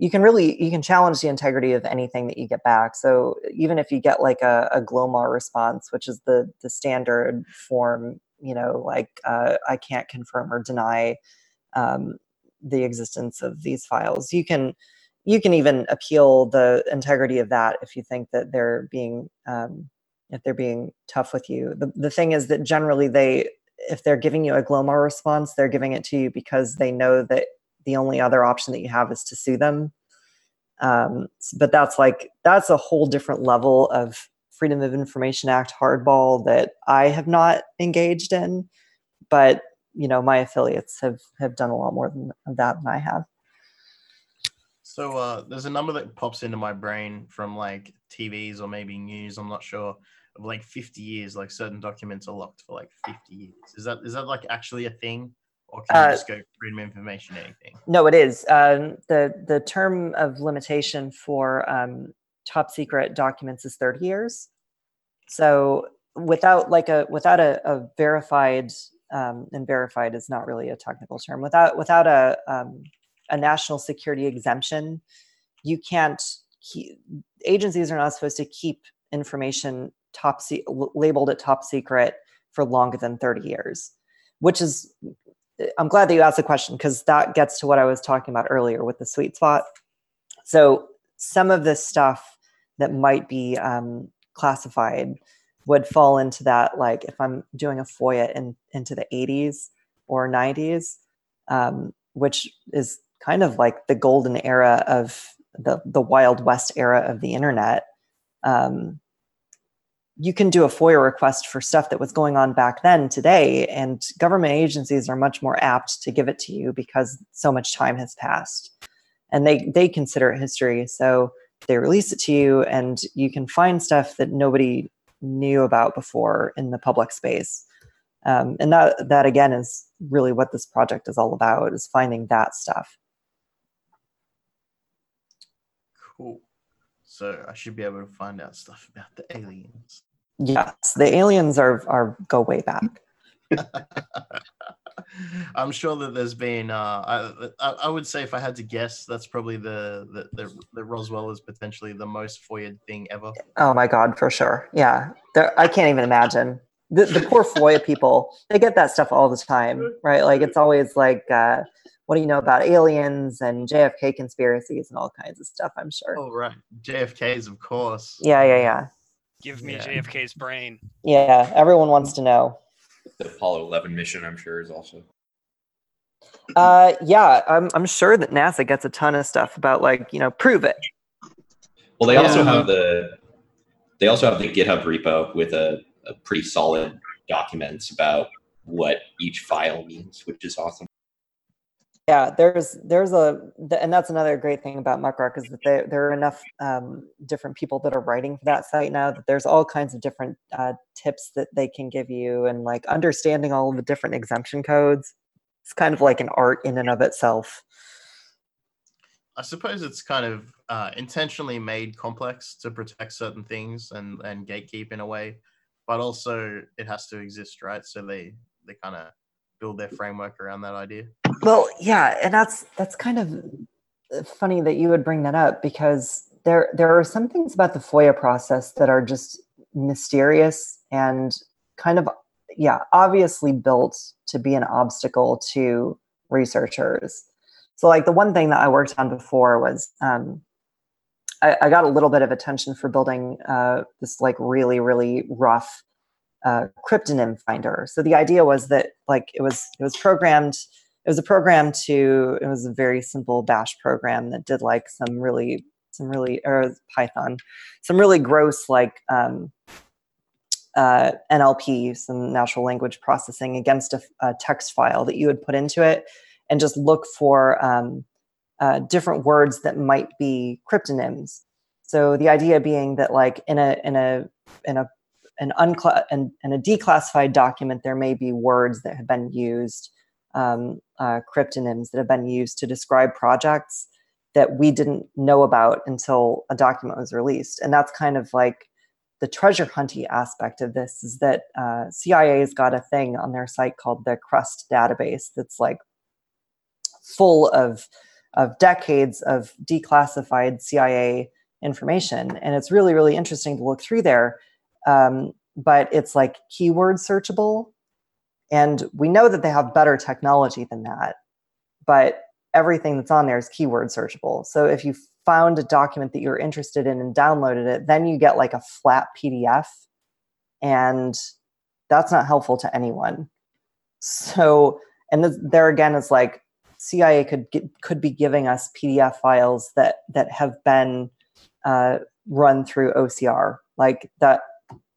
you can really you can challenge the integrity of anything that you get back so even if you get like a, a glomar response which is the the standard form you know like uh, i can't confirm or deny um, the existence of these files you can you can even appeal the integrity of that if you think that they're being um, if they're being tough with you the, the thing is that generally they if they're giving you a glomar response they're giving it to you because they know that the only other option that you have is to sue them. Um, but that's like that's a whole different level of Freedom of Information Act hardball that I have not engaged in. But you know, my affiliates have have done a lot more than that than I have. So uh, there's a number that pops into my brain from like TVs or maybe news. I'm not sure of like 50 years. Like certain documents are locked for like 50 years. Is that is that like actually a thing? or can you uh, just go freedom of information anything? No, it is. Um, the the term of limitation for um, top secret documents is 30 years. So without like a without a, a verified um, and verified is not really a technical term. Without without a um, a national security exemption, you can't. Keep, agencies are not supposed to keep information top se- labeled at top secret for longer than 30 years which is I'm glad that you asked the question because that gets to what I was talking about earlier with the sweet spot. So some of this stuff that might be um, classified would fall into that. Like if I'm doing a FOIA in, into the 80s or 90s, um, which is kind of like the golden era of the the Wild West era of the internet. Um, you can do a FOIA request for stuff that was going on back then today, and government agencies are much more apt to give it to you because so much time has passed. And they, they consider it history. So they release it to you, and you can find stuff that nobody knew about before in the public space. Um, and that, that, again, is really what this project is all about, is finding that stuff. Cool. So I should be able to find out stuff about the aliens. Yes, the aliens are are go way back. <laughs> I'm sure that there's been. Uh, I, I would say if I had to guess, that's probably the the, the, the Roswell is potentially the most FOIA thing ever. Oh my god, for sure. Yeah, They're, I can't even imagine the the poor FOIA people. They get that stuff all the time, right? Like it's always like, uh, what do you know about aliens and JFK conspiracies and all kinds of stuff. I'm sure. Oh right, JFK's of course. Yeah, yeah, yeah. Give me yeah. JFK's brain. Yeah, everyone wants to know. The Apollo 11 mission, I'm sure, is also. Uh, yeah, I'm I'm sure that NASA gets a ton of stuff about like you know prove it. Well, they also have the they also have the GitHub repo with a, a pretty solid documents about what each file means, which is awesome yeah there's there's a and that's another great thing about muckrock is that there, there are enough um, different people that are writing for that site now that there's all kinds of different uh, tips that they can give you and like understanding all of the different exemption codes it's kind of like an art in and of itself. I suppose it's kind of uh, intentionally made complex to protect certain things and and gatekeep in a way but also it has to exist right? So they they kind of build their framework around that idea well, yeah, and that's that's kind of funny that you would bring that up because there there are some things about the FOIA process that are just mysterious and kind of yeah obviously built to be an obstacle to researchers. So like the one thing that I worked on before was um, I, I, got a little bit of attention for building uh, this like really really rough uh, cryptonym finder. So the idea was that like it was it was programmed. It was a program to it was a very simple bash program that did like some really some really or Python some really gross like um, uh, NLP, some natural language processing against a, a, text file that you would put into it and just look for um, uh, different words that might be cryptonyms. So the idea being that like in a in a in a an uncla- and, in a declassified document, there may be words that have been used, um, uh, cryptonyms that have been used to describe projects that we didn't know about until a document was released. And that's kind of like the treasure hunty aspect of this is that uh, CIA's got a thing on their site called the CREST database that's like full of of decades of declassified CIA information, and it's really really interesting to look through there um, but it's like keyword searchable. And we know that they have better technology than that, but everything that's on there is keyword searchable. So if you found a document that you're interested in and downloaded it, then you get like a flat PDF. And that's not helpful to anyone. So, and th- there again is like CIA could get, could be giving us PDF files that that have been uh, run through OCR. Like that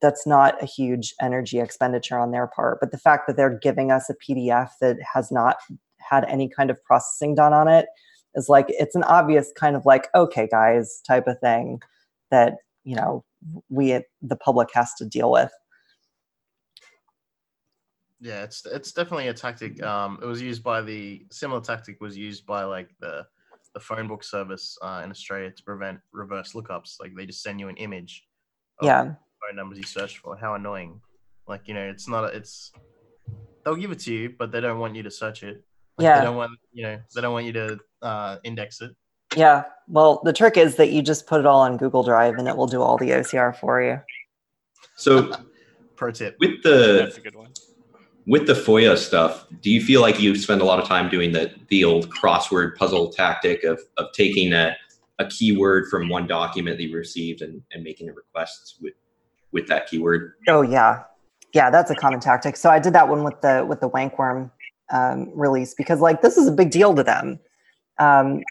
that's not a huge energy expenditure on their part. But the fact that they're giving us a PDF that has not had any kind of processing done on it is like it's an obvious kind of like okay guys type of thing that you know we the public has to deal with yeah it's it's definitely a tactic um it was used by the similar tactic was used by like the the phone book service uh, in australia to prevent reverse lookups like they just send you an image yeah phone numbers you search for. How annoying! Like you know, it's not. A, it's they'll give it to you, but they don't want you to search it. Like, yeah. They don't want you know. They don't want you to uh, index it. Yeah. Well, the trick is that you just put it all on Google Drive, and it will do all the OCR for you. So, pro tip with the That's a good one. with the FOIA stuff, do you feel like you spend a lot of time doing the the old crossword puzzle tactic of of taking a a keyword from one document that you received and, and making a request with with that keyword? Oh yeah, yeah, that's a common tactic. So I did that one with the with the Wankworm um, release because like this is a big deal to them. Um,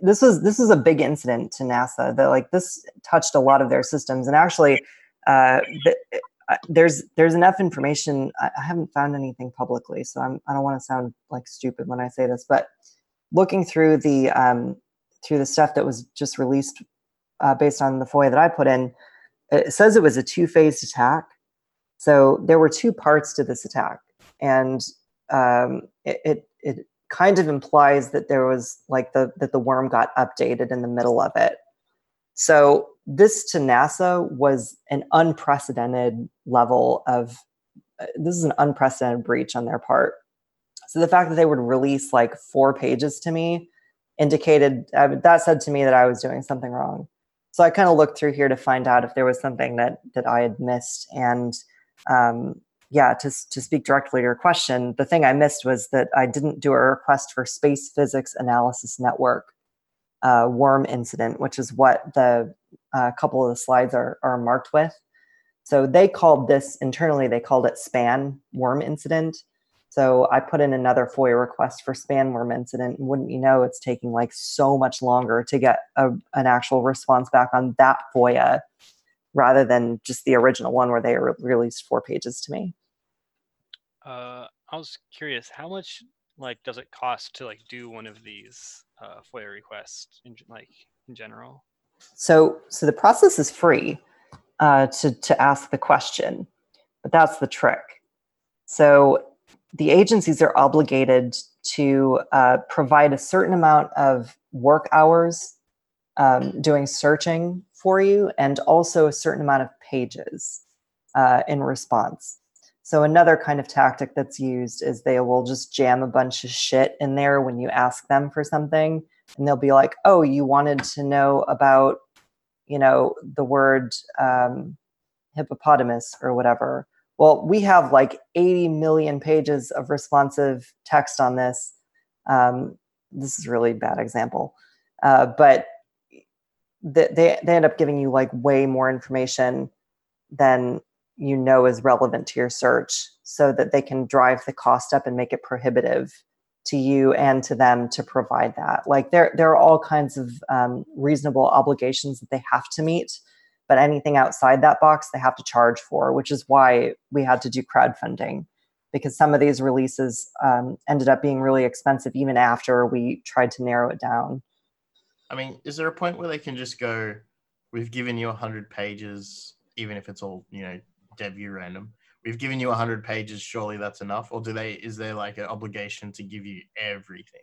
this was this is a big incident to NASA. That like this touched a lot of their systems, and actually, uh, uh, there's there's enough information. I, I haven't found anything publicly, so I'm I don't want to sound like stupid when I say this, but looking through the um, through the stuff that was just released uh, based on the FOIA that I put in, it says it was a two-phased attack. So there were two parts to this attack, and um, it, it, it kind of implies that there was like the that the worm got updated in the middle of it. So this to NASA was an unprecedented level of uh, this is an unprecedented breach on their part. So the fact that they would release like four pages to me indicated uh, that said to me that I was doing something wrong. So I kind of looked through here to find out if there was something that that I had missed. And um, yeah, to to speak directly to your question, the thing I missed was that I didn't do a request for Space Physics Analysis Network uh, worm incident, which is what the uh, couple of the slides are are marked with. So they called this internally. They called it span worm incident. So I put in another FOIA request for spanworm incident. And wouldn't you know, it's taking like so much longer to get a, an actual response back on that FOIA rather than just the original one where they re- released four pages to me. Uh, I was curious, how much like does it cost to like do one of these uh, FOIA requests in like in general? So, so the process is free uh, to to ask the question, but that's the trick. So the agencies are obligated to uh, provide a certain amount of work hours um, doing searching for you and also a certain amount of pages uh, in response. So, another kind of tactic that's used is they will just jam a bunch of shit in there when you ask them for something and they'll be like, "Oh, you wanted to know about, you know, the word um, hippopotamus or whatever." Well, we have like 80 million pages of responsive text on this. Um, this is a really bad example, uh, but th- they they end up giving you like way more information than you know is relevant to your search, so that they can drive the cost up and make it prohibitive to you and to them to provide that. Like there there are all kinds of um, reasonable obligations that they have to meet but anything outside that box they have to charge for which is why we had to do crowdfunding because some of these releases um, ended up being really expensive even after we tried to narrow it down I mean, is there a point where they can just go, "We've given you hundred pages, even if it's all you know, debut random. We've given you hundred pages. Surely that's enough." Or do they? Is there like an obligation to give you everything?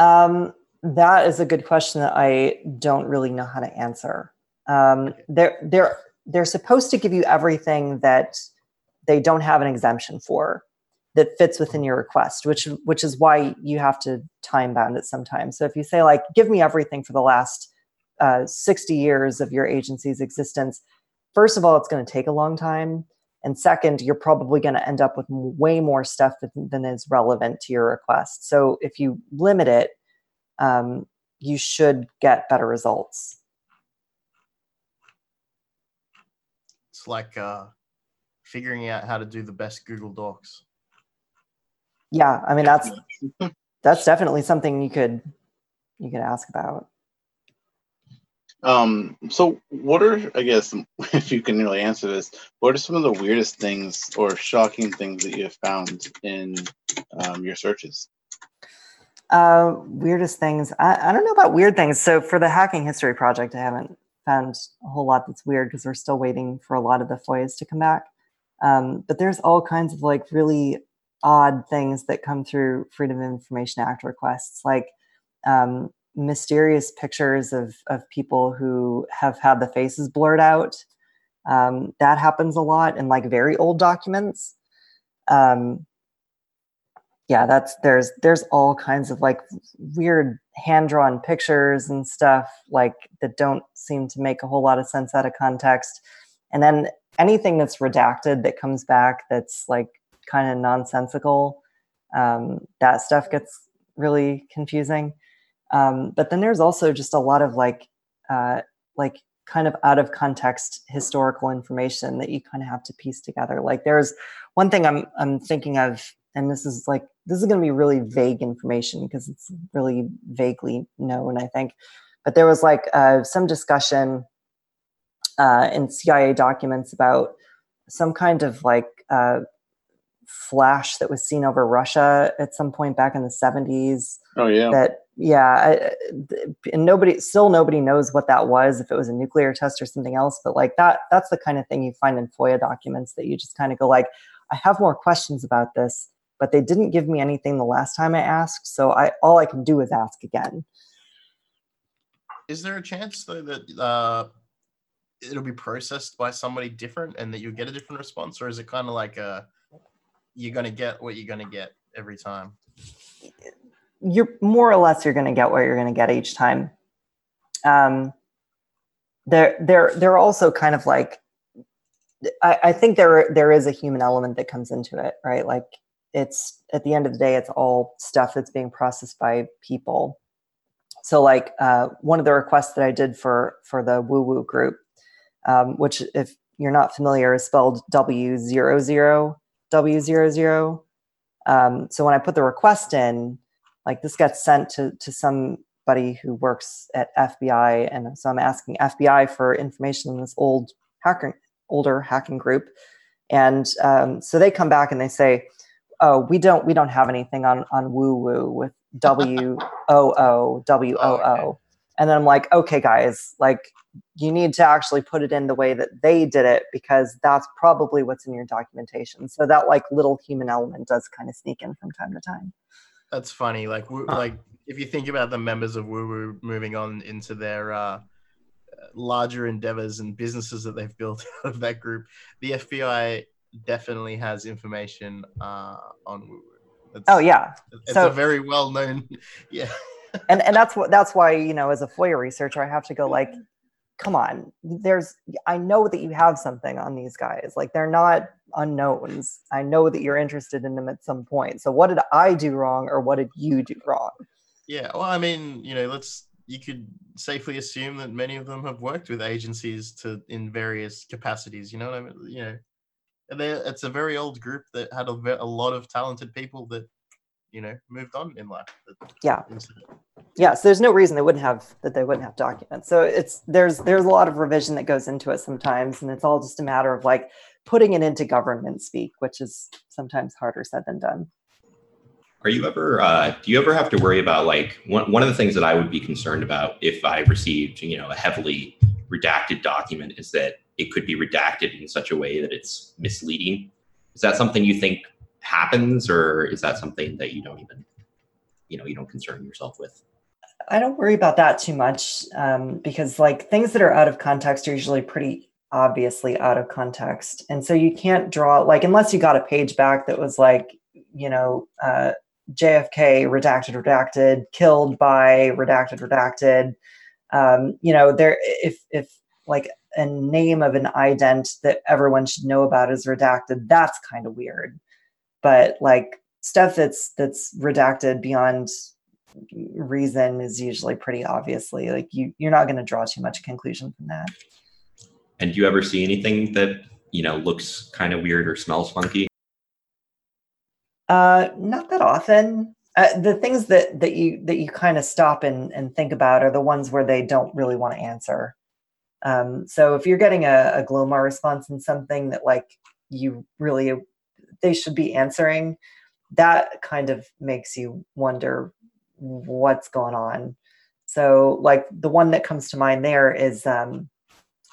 um, that is a good question that i don't really know how to answer um, they're they're they're supposed to give you everything that they don't have an exemption for that fits within your request which which is why you have to time bound it sometimes. So if you say like give me everything for the last uh, 60 years of your agency's existence first of all it's going to take a long time. And second you're probably going to end up with way more stuff than, than is relevant to your request. So if you limit it um, you should get better results It's like uh, figuring out how to do the best Google dorks. yeah i mean that's <laughs> that's definitely something you could you could ask about Um, so what are I guess <laughs> if you can really answer this, what are some of the weirdest things or shocking things that you have found in um, your searches? Uh, weirdest things. I, I don't know about weird things. So for the hacking history project, I haven't found a whole lot that's weird because we're still waiting for a lot of the FOIAs to come back. Um, but there's all kinds of like really odd things that come through Freedom of Information Act requests, like um, mysterious pictures of of people who have had the faces blurred out. Um, that happens a lot in like very old documents. Um, yeah that's there's there's all kinds of like weird hand drawn pictures and stuff like that don't seem to make a whole lot of sense out of context. And then anything that's redacted that comes back that's like kind of nonsensical um, that stuff gets really confusing. Um, but then there's also just a lot of like uh, like kind of out of context historical information that you kind of have to piece together. Like there's one thing i'm i'm thinking of and this is like this is going to be really vague information because it's really vaguely known i think. But there was like uh, some discussion uh, in cia documents about some kind of like uh, flash that was seen over russia at some point back in the 70s Oh yeah. that yeah I, and nobody still nobody knows what that was if it was a nuclear test or something else. But like that that's the kind of thing you find in foia documents that you just kind of go like i have more questions about this but they didn't give me anything the last time i asked so i all i can do is ask again. Is there a chance though that uh, it'll be processed by somebody different and that you'll get a different response, or is it kind of like a you're gonna get what you're gonna get every time? you're more or less you're going to get what you're going to get each time. Um there there there are also kind of like I, I think there there is a human element that comes into it right? Like it's at the end of the day it's all stuff that's being processed by people. So like uh, one of the requests that i did for for the w00w00 group um, which if you're not familiar is spelled w zero zero w zero zero. Um, so when i put the request in like this gets sent to to somebody who works at FBI, and so I'm asking FBI for information on this old hacking, older hacking group, and um, so they come back and they say, "Oh, we don't we don't have anything on on woo woo with <laughs> W O O W O O," and then I'm like, "Okay, guys, like." You need to actually put it in the way that they did it because that's probably what's in your documentation. So that like little human element does kind of sneak in from time to time. That's funny. Like, woo- like if you think about the members of w00w00 moving on into their uh, larger endeavors and businesses that they've built out <laughs> of that group, the FBI definitely has information uh, on. It's, Oh yeah. it's So- a very well known. <laughs> Yeah. and and that's what that's why you know as a FOIA researcher I have to go like, come on, there's I know that you have something on these guys. Like they're not unknowns. I know that you're interested in them at some point. So what did I do wrong or what did you do wrong? Yeah, well, I mean, you know, let's you could safely assume that many of them have worked with agencies to in various capacities. You know what I mean? You know, they it's a very old group that had a, a lot of talented people that you know moved on in life. Yeah. yeah so there's no reason they wouldn't have that they wouldn't have documents so it's there's there's a lot of revision that goes into it sometimes and it's all just a matter of like putting it into government speak which is sometimes harder said than done Are you ever? Uh, do you ever have to worry about like one one of the things that I would be concerned about if I received you know a heavily redacted document is that it could be redacted in such a way that it's misleading. Is that something you think happens, or is that something that you don't even you know you don't concern yourself with? i don't worry about that too much um, because like things that are out of context are usually pretty obviously out of context and so you can't draw like unless you got a page back that was like you know uh, jfk redacted redacted killed by redacted redacted um, you know there if if like a name of an ident that everyone should know about is redacted that's kind of weird. But like stuff that's that's redacted beyond reason is usually pretty obviously like you you're not going to draw too much conclusion from that. And do you ever see anything that you know looks kind of weird or smells funky? uh not that often. Uh, the things that that you that you kind of stop and and think about are the ones where they don't really want to answer um so if you're getting a, a glomar response in something that like you really they should be answering that kind of makes you wonder what's going on. So like the one that comes to mind there is um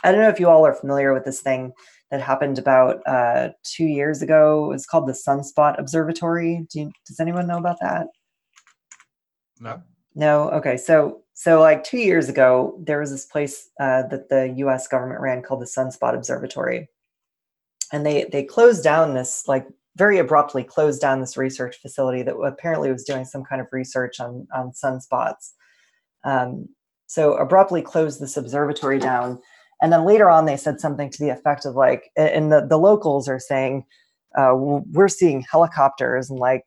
i don't know if you all are familiar with this thing that happened about uh two years ago. It's called the sunspot observatory. Do you, does anyone know about that? No. no? Okay so so like two years ago there was this place uh, that the us government ran called the sunspot observatory. And they they closed down this like very abruptly closed down this research facility that apparently was doing some kind of research on on sunspots. Um, so abruptly closed this observatory down. And then later on they said something to the effect of like and the, the locals are saying uh, we're seeing helicopters and like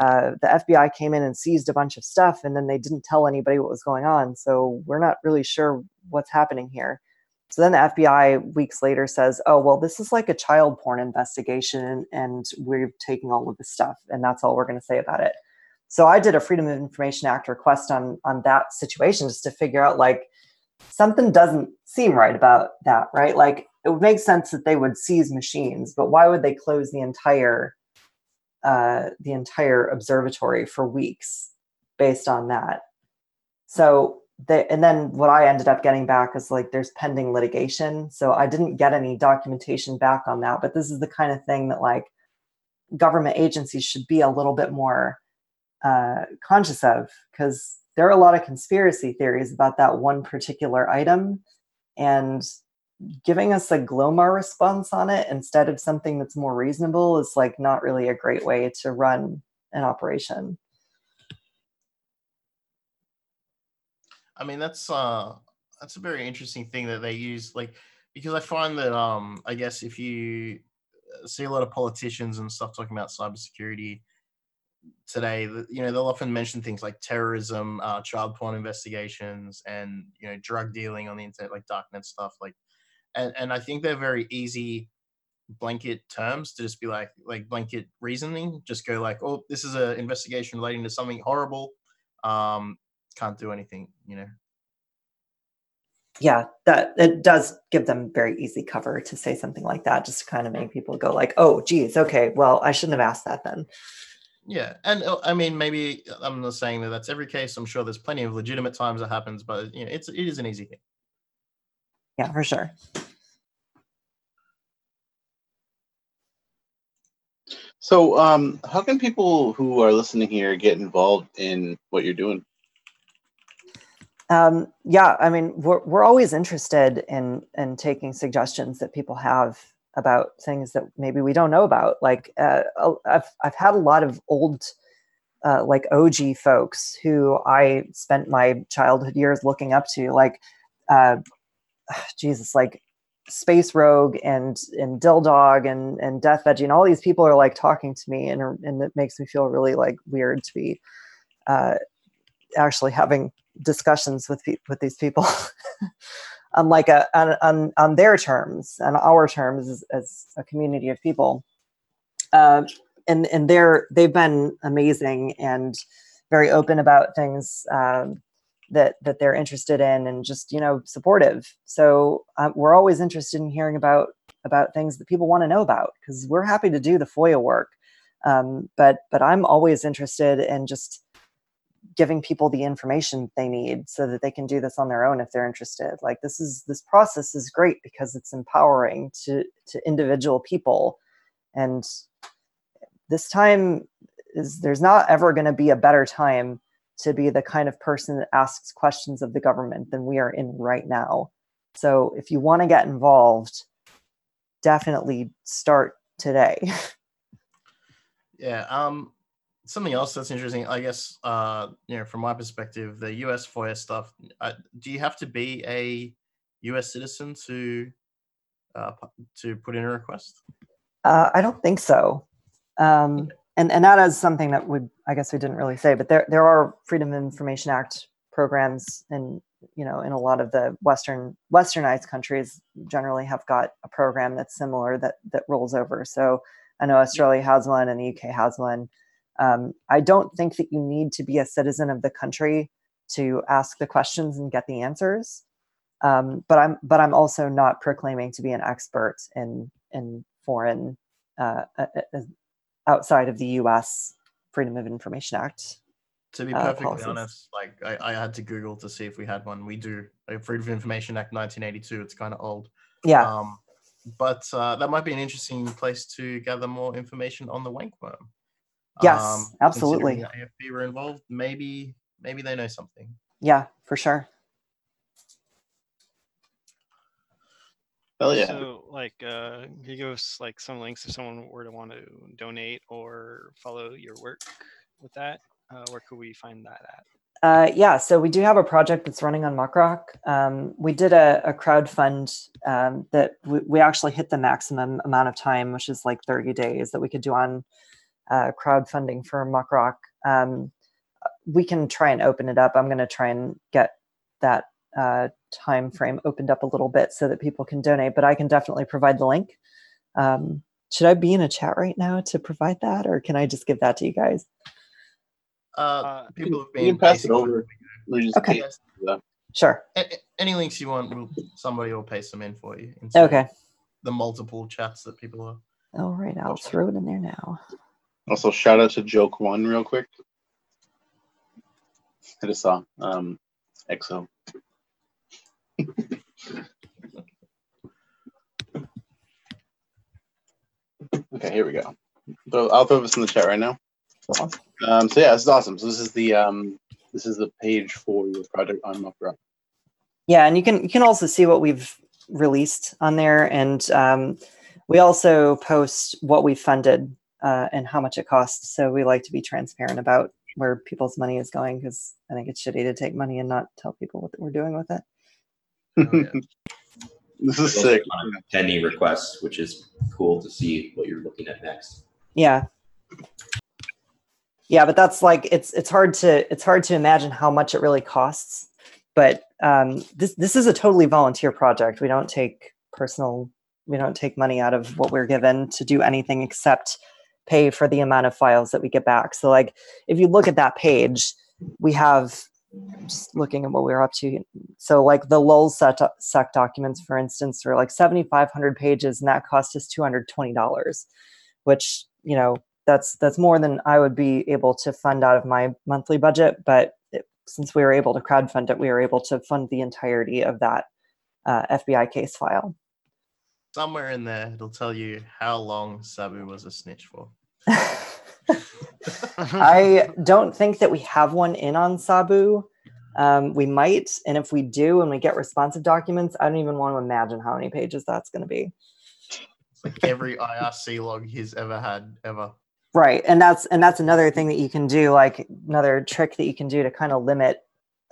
uh, the fbi came in and seized a bunch of stuff and then they didn't tell anybody what was going on so we're not really sure what's happening here so then the FBI weeks later says, "Oh, well, this is like a child porn investigation, and we're taking all of this stuff, and that's all we're going to say about it." So I did a Freedom of Information Act request on on that situation just to figure out like something doesn't seem right about that, right? Like it would make sense that they would seize machines, but why would they close the entire uh, the entire observatory for weeks based on that? So they, and then what I ended up getting back is like there's pending litigation. So I didn't get any documentation back on that. But this is the kind of thing that like government agencies should be a little bit more uh, conscious of because there are a lot of conspiracy theories about that one particular item. And giving us a Glomar response on it instead of something that's more reasonable is like not really a great way to run an operation. I mean, that's uh, that's a very interesting thing that they use, like because I find that um, I guess if you uh, see a lot of politicians and stuff talking about cybersecurity today, you know, they'll often mention things like terrorism, uh, child porn investigations, and you know, drug dealing on the internet, like darknet stuff, like, and and I think they're very easy blanket terms to just be like like blanket reasoning. Just go like oh this is an investigation relating to something horrible. Um can't do anything you know? Yeah that it does give them very easy cover to say something like that just to kind of make people go like oh geez okay well i shouldn't have asked that then. Yeah and uh, i mean maybe i'm not saying that that's every case. I'm sure there's plenty of legitimate times that happens but you know it's it is an easy thing yeah for sure So, um, how can people who are listening here get involved in what you're doing? um, yeah i mean we're, we're always interested in in taking suggestions that people have about things that maybe we don't know about like uh, I've, I've had a lot of old uh, like OG folks who I spent my childhood years looking up to, like uh, <sighs> Jesus, like Space Rogue and and DilDog and and Deth Veggie and all these people are like talking to me and and it makes me feel really like weird to be uh, actually having discussions with with these people <laughs> on like a on, on on their terms and our terms as, as a community of people. Uh, and and they're they've been amazing and very open about things um, that that they're interested in and just you know supportive. So um, we're always interested in hearing about about things that people want to know about because we're happy to do the foia work. Um, but but i'm always interested in just giving people the information they need so that they can do this on their own if they're interested. Like this is this process is great because it's empowering to to individual people. And this time is there's not ever going to be a better time to be the kind of person that asks questions of the government than we are in right now. So if you want to get involved, definitely start today. <laughs> Yeah. Um, something else that's interesting, I guess. Uh, you know, from my perspective, the U.S. FOIA stuff. Uh, do you have to be a U.S. citizen to uh, to put in a request? Uh, I don't think so. Um, and and that is something that we I guess we didn't really say, but there there are Freedom of Information Act programs and you know in a lot of the western westernized countries generally have got a program that's similar that that rolls over. So i know australia has one and the uk has one. Um, i don't think that you need to be a citizen of the country to ask the questions and get the answers. Um, but i'm but i'm also not proclaiming to be an expert in in foreign uh, uh, outside of the us freedom of information act to be uh, perfectly policies. honest, like I, I had to Google to see if we had one. We do. Like, Freedom of Information Act 1982. It's kind of old. Yeah. Um, but uh, that might be an interesting place to gather more information on the WANK worm. Yes, Um, absolutely. AFP were involved. Maybe maybe they know something. yeah for sure Hell yeah. So, like, uh, can you give us like some links if someone were to want to donate or follow your work with that? Uh, where could we find that at? Uh, yeah, so we do have a project that's running on Muckrock. Um, we did a, a crowd fund um, that we, we actually hit the maximum amount of time, which is like 30 days that we could do on uh, crowdfunding for Muckrock. Um, we can try and open it up. I'm going to try and get that uh, time frame opened up a little bit so that people can donate, but I can definitely provide the link. Um, should I be in a chat right now to provide that, or can I just give that to you guys? Uh, people have been can pass it over. Just Okay. Sure. A- a- any links you want, will somebody will paste them in for you. Okay. The multiple chats that people are. All right, I'll throw it in there now. Also, shout out to Joke One real quick. I just saw um, EXO. Okay, here we go. So I'll throw this in the chat right now. Um, so yeah, this is awesome. So this is the um, this is the page for your project on Muckrock. Yeah, and you can you can also see what we've released on there, and um, we also post what we funded uh, and how much it costs. So we like to be transparent about where people's money is going because I think it's shitty to take money and not tell people what we're doing with it. <laughs> This is Also sick. on Penny requests, which is cool to see what you're looking at next. Yeah. Yeah, but that's like it's it's hard to it's hard to imagine how much it really costs. But um, this this is a totally volunteer project. We don't take personal we don't take money out of what we're given to do anything except pay for the amount of files that we get back. So like if you look at that page, we have I'm just looking at what we we're up to. So like the lull set sec documents, for instance, are like 7,500 pages, and that cost us $220, which you know that's that's more than I would be able to fund out of my monthly budget. But it, since we were able to crowdfund it, we were able to fund the entirety of that uh, FBI case file. Somewhere in there, it'll tell you how long Sabu was a snitch for. <laughs> <laughs> I don't think that we have one in on Sabu. Um, we might, and if we do, and we get responsive documents, I don't even want to imagine how many pages that's going to be. It's like every IRC log he's ever had, ever. Right. And that's and that's another thing that you can do, like another trick that you can do to kind of limit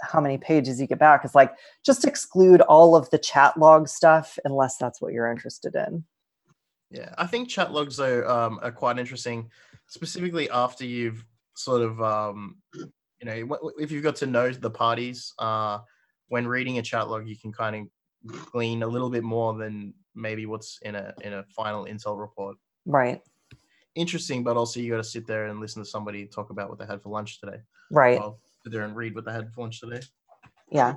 how many pages you get back is like just exclude all of the chat log stuff unless that's what you're interested in. Yeah, I think chat logs are um, are quite interesting, specifically after you've sort of um, you know if you've got to know the parties. Uh, when reading a chat log, you can kind of glean a little bit more than maybe what's in a in a final intel report. Right. Interesting, but also you got to sit there and listen to somebody talk about what they had for lunch today. Right. Well, sit there and read what they had for lunch today. Yeah.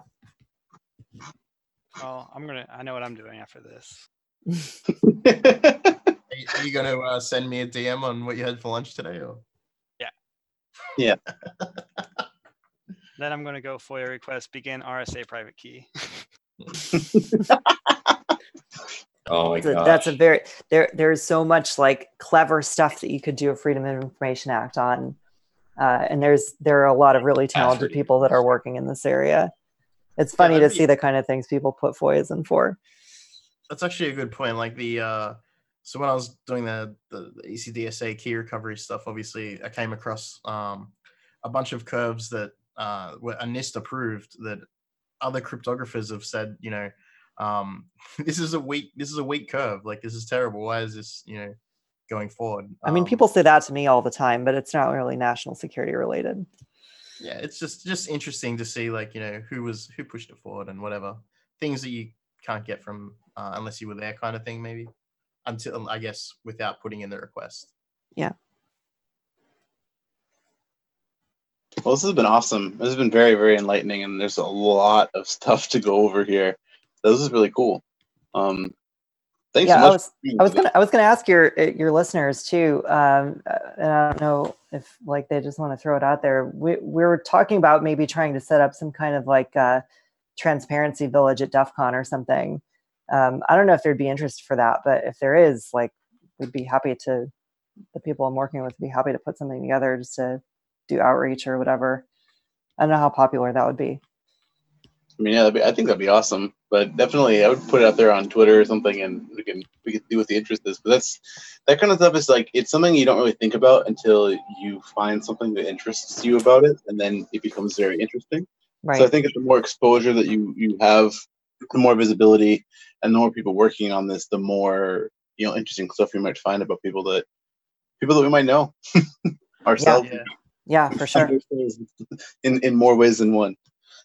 Well, I'm gonna. I know what I'm doing after this. <laughs> Are you, going to uh, send me a DM on what you had for lunch today? Or Yeah. Yeah. Then I'm gonna go FOIA request begin RSA private key. <laughs> Oh my That's a, god. that's a very there there's so much like clever stuff that you could do a Freedom of Information Act on. Uh, and there's there are a lot of really talented people that are working in this area. It's funny to be- see the kind of things people put FOIAs in for. that's actually a good point. Like the uh, so when I was doing the, the the ECDSA key recovery stuff, obviously I came across um, a bunch of curves that uh, were NIST approved that other cryptographers have said, you know, um, <laughs> this is a weak this is a weak curve. Like this is terrible. Why is this you know going forward? I mean, Um, people say that to me all the time, but it's not really national security related. yeah it's just just interesting to see like you know who was who pushed it forward and whatever things that you can't get from uh, unless you were there kind of thing maybe until i guess without putting in the request Yeah. Well, this has been awesome. This has been very, very enlightening, and there's a lot of stuff to go over here. This is really cool. Um, thanks yeah, so I was, I was gonna, I was gonna ask your uh, your listeners too, um, uh, and I don't know if like they just want to throw it out there. We we were talking about maybe trying to set up some kind of like uh, transparency village at DEF CON or something. Um, I don't know if there'd be interest for that, but if there is, like, we'd be happy to. The people I'm working with would be happy to put something together just to do outreach or whatever. I don't know how popular that would be. I mean, yeah, that'd be, I think that'd be awesome. But definitely, I would put it out there on Twitter or something, and we can we can see what the interest is. But that's that kind of stuff is like it's something you don't really think about until you find something that interests you about it, and then it becomes very interesting. Right. So I think the more exposure that you you have, the more visibility, and the more people working on this, the more you know interesting stuff we might find about people that people that we might know <laughs> ourselves. Yeah. Yeah, for sure. <laughs> In in more ways than one.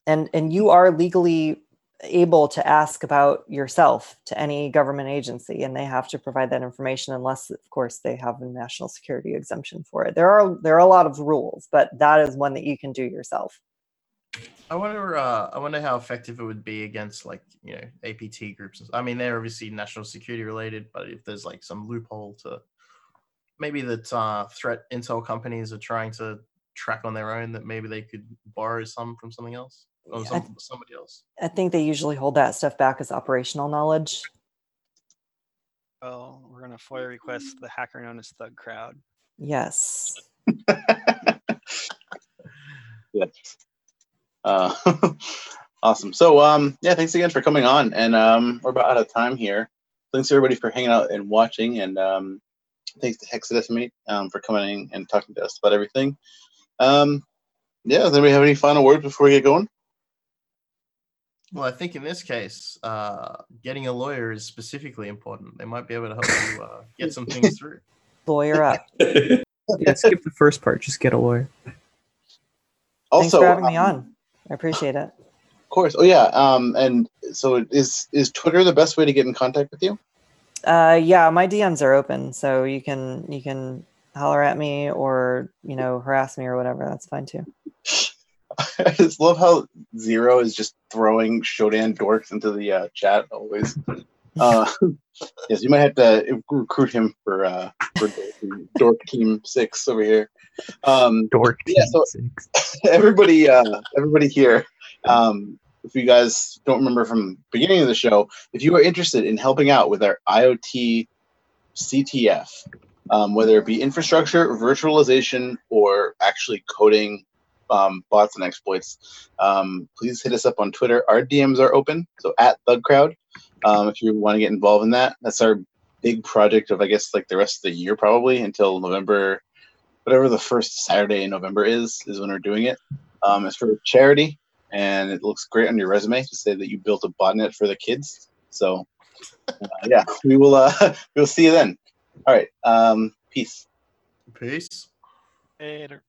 and and you are legally able to ask about yourself to any government agency and they have to provide that information unless of course they have a national security exemption for it there are there are a lot of rules but that is one that you can do yourself i wonder uh, i wonder how effective it would be against like you know apt groups I mean they're obviously national security related but if there's like some loophole to maybe that uh, threat intel companies are trying to track on their own that maybe they could borrow some from something else or Yeah, I some, th- somebody else i think they usually hold that stuff back as operational knowledge Well, we're gonna FOIA request the hacker known as Thug Crowd. yes <laughs> Yes. Uh, <laughs> awesome. So, um, yeah, thanks again for coming on. And um, we're about out of time here. Thanks everybody for hanging out and watching. And um, thanks to Hexadecimate um, for coming and talking to us about everything. Um, yeah, does anybody have any final words before we get going? well i think in this case uh, getting a lawyer is specifically important they might be able to help you uh, get some things through <laughs> lawyer up <laughs> Yeah, skip the first part. Just get a lawyer. thanks Also, for having me um, on i appreciate it Of course. Oh, yeah. Um, and so is is Twitter the best way to get in contact with you? uh yeah my dms are open so you can you can holler at me or you know harass me or whatever that's fine too <laughs> I just love how Zero is just throwing Shodan dorks into the uh, chat always. Uh, <laughs> yes, you might have to recruit him for uh, for <laughs> Dork- Team Six over here. Um, Dork yeah, so <laughs> everybody, uh, everybody here. Um, if you guys don't remember from the beginning of the show, if you are interested in helping out with our IoT CTF, um, whether it be infrastructure, virtualization, or actually coding um, bots and exploits, um, please hit us up on Twitter. Our DMs are open, so at ThugCrowd. Um, if you want to get involved in that, that's our big project of I guess like the rest of the year probably until November whatever the first Saturday in November is, is when we're doing it. Um, it's for charity, and it looks great on your resume to say that you built a botnet for the kids. So, uh, yeah, we will. Uh, <laughs> we'll see you then. All right. Um, peace. Peace. Later.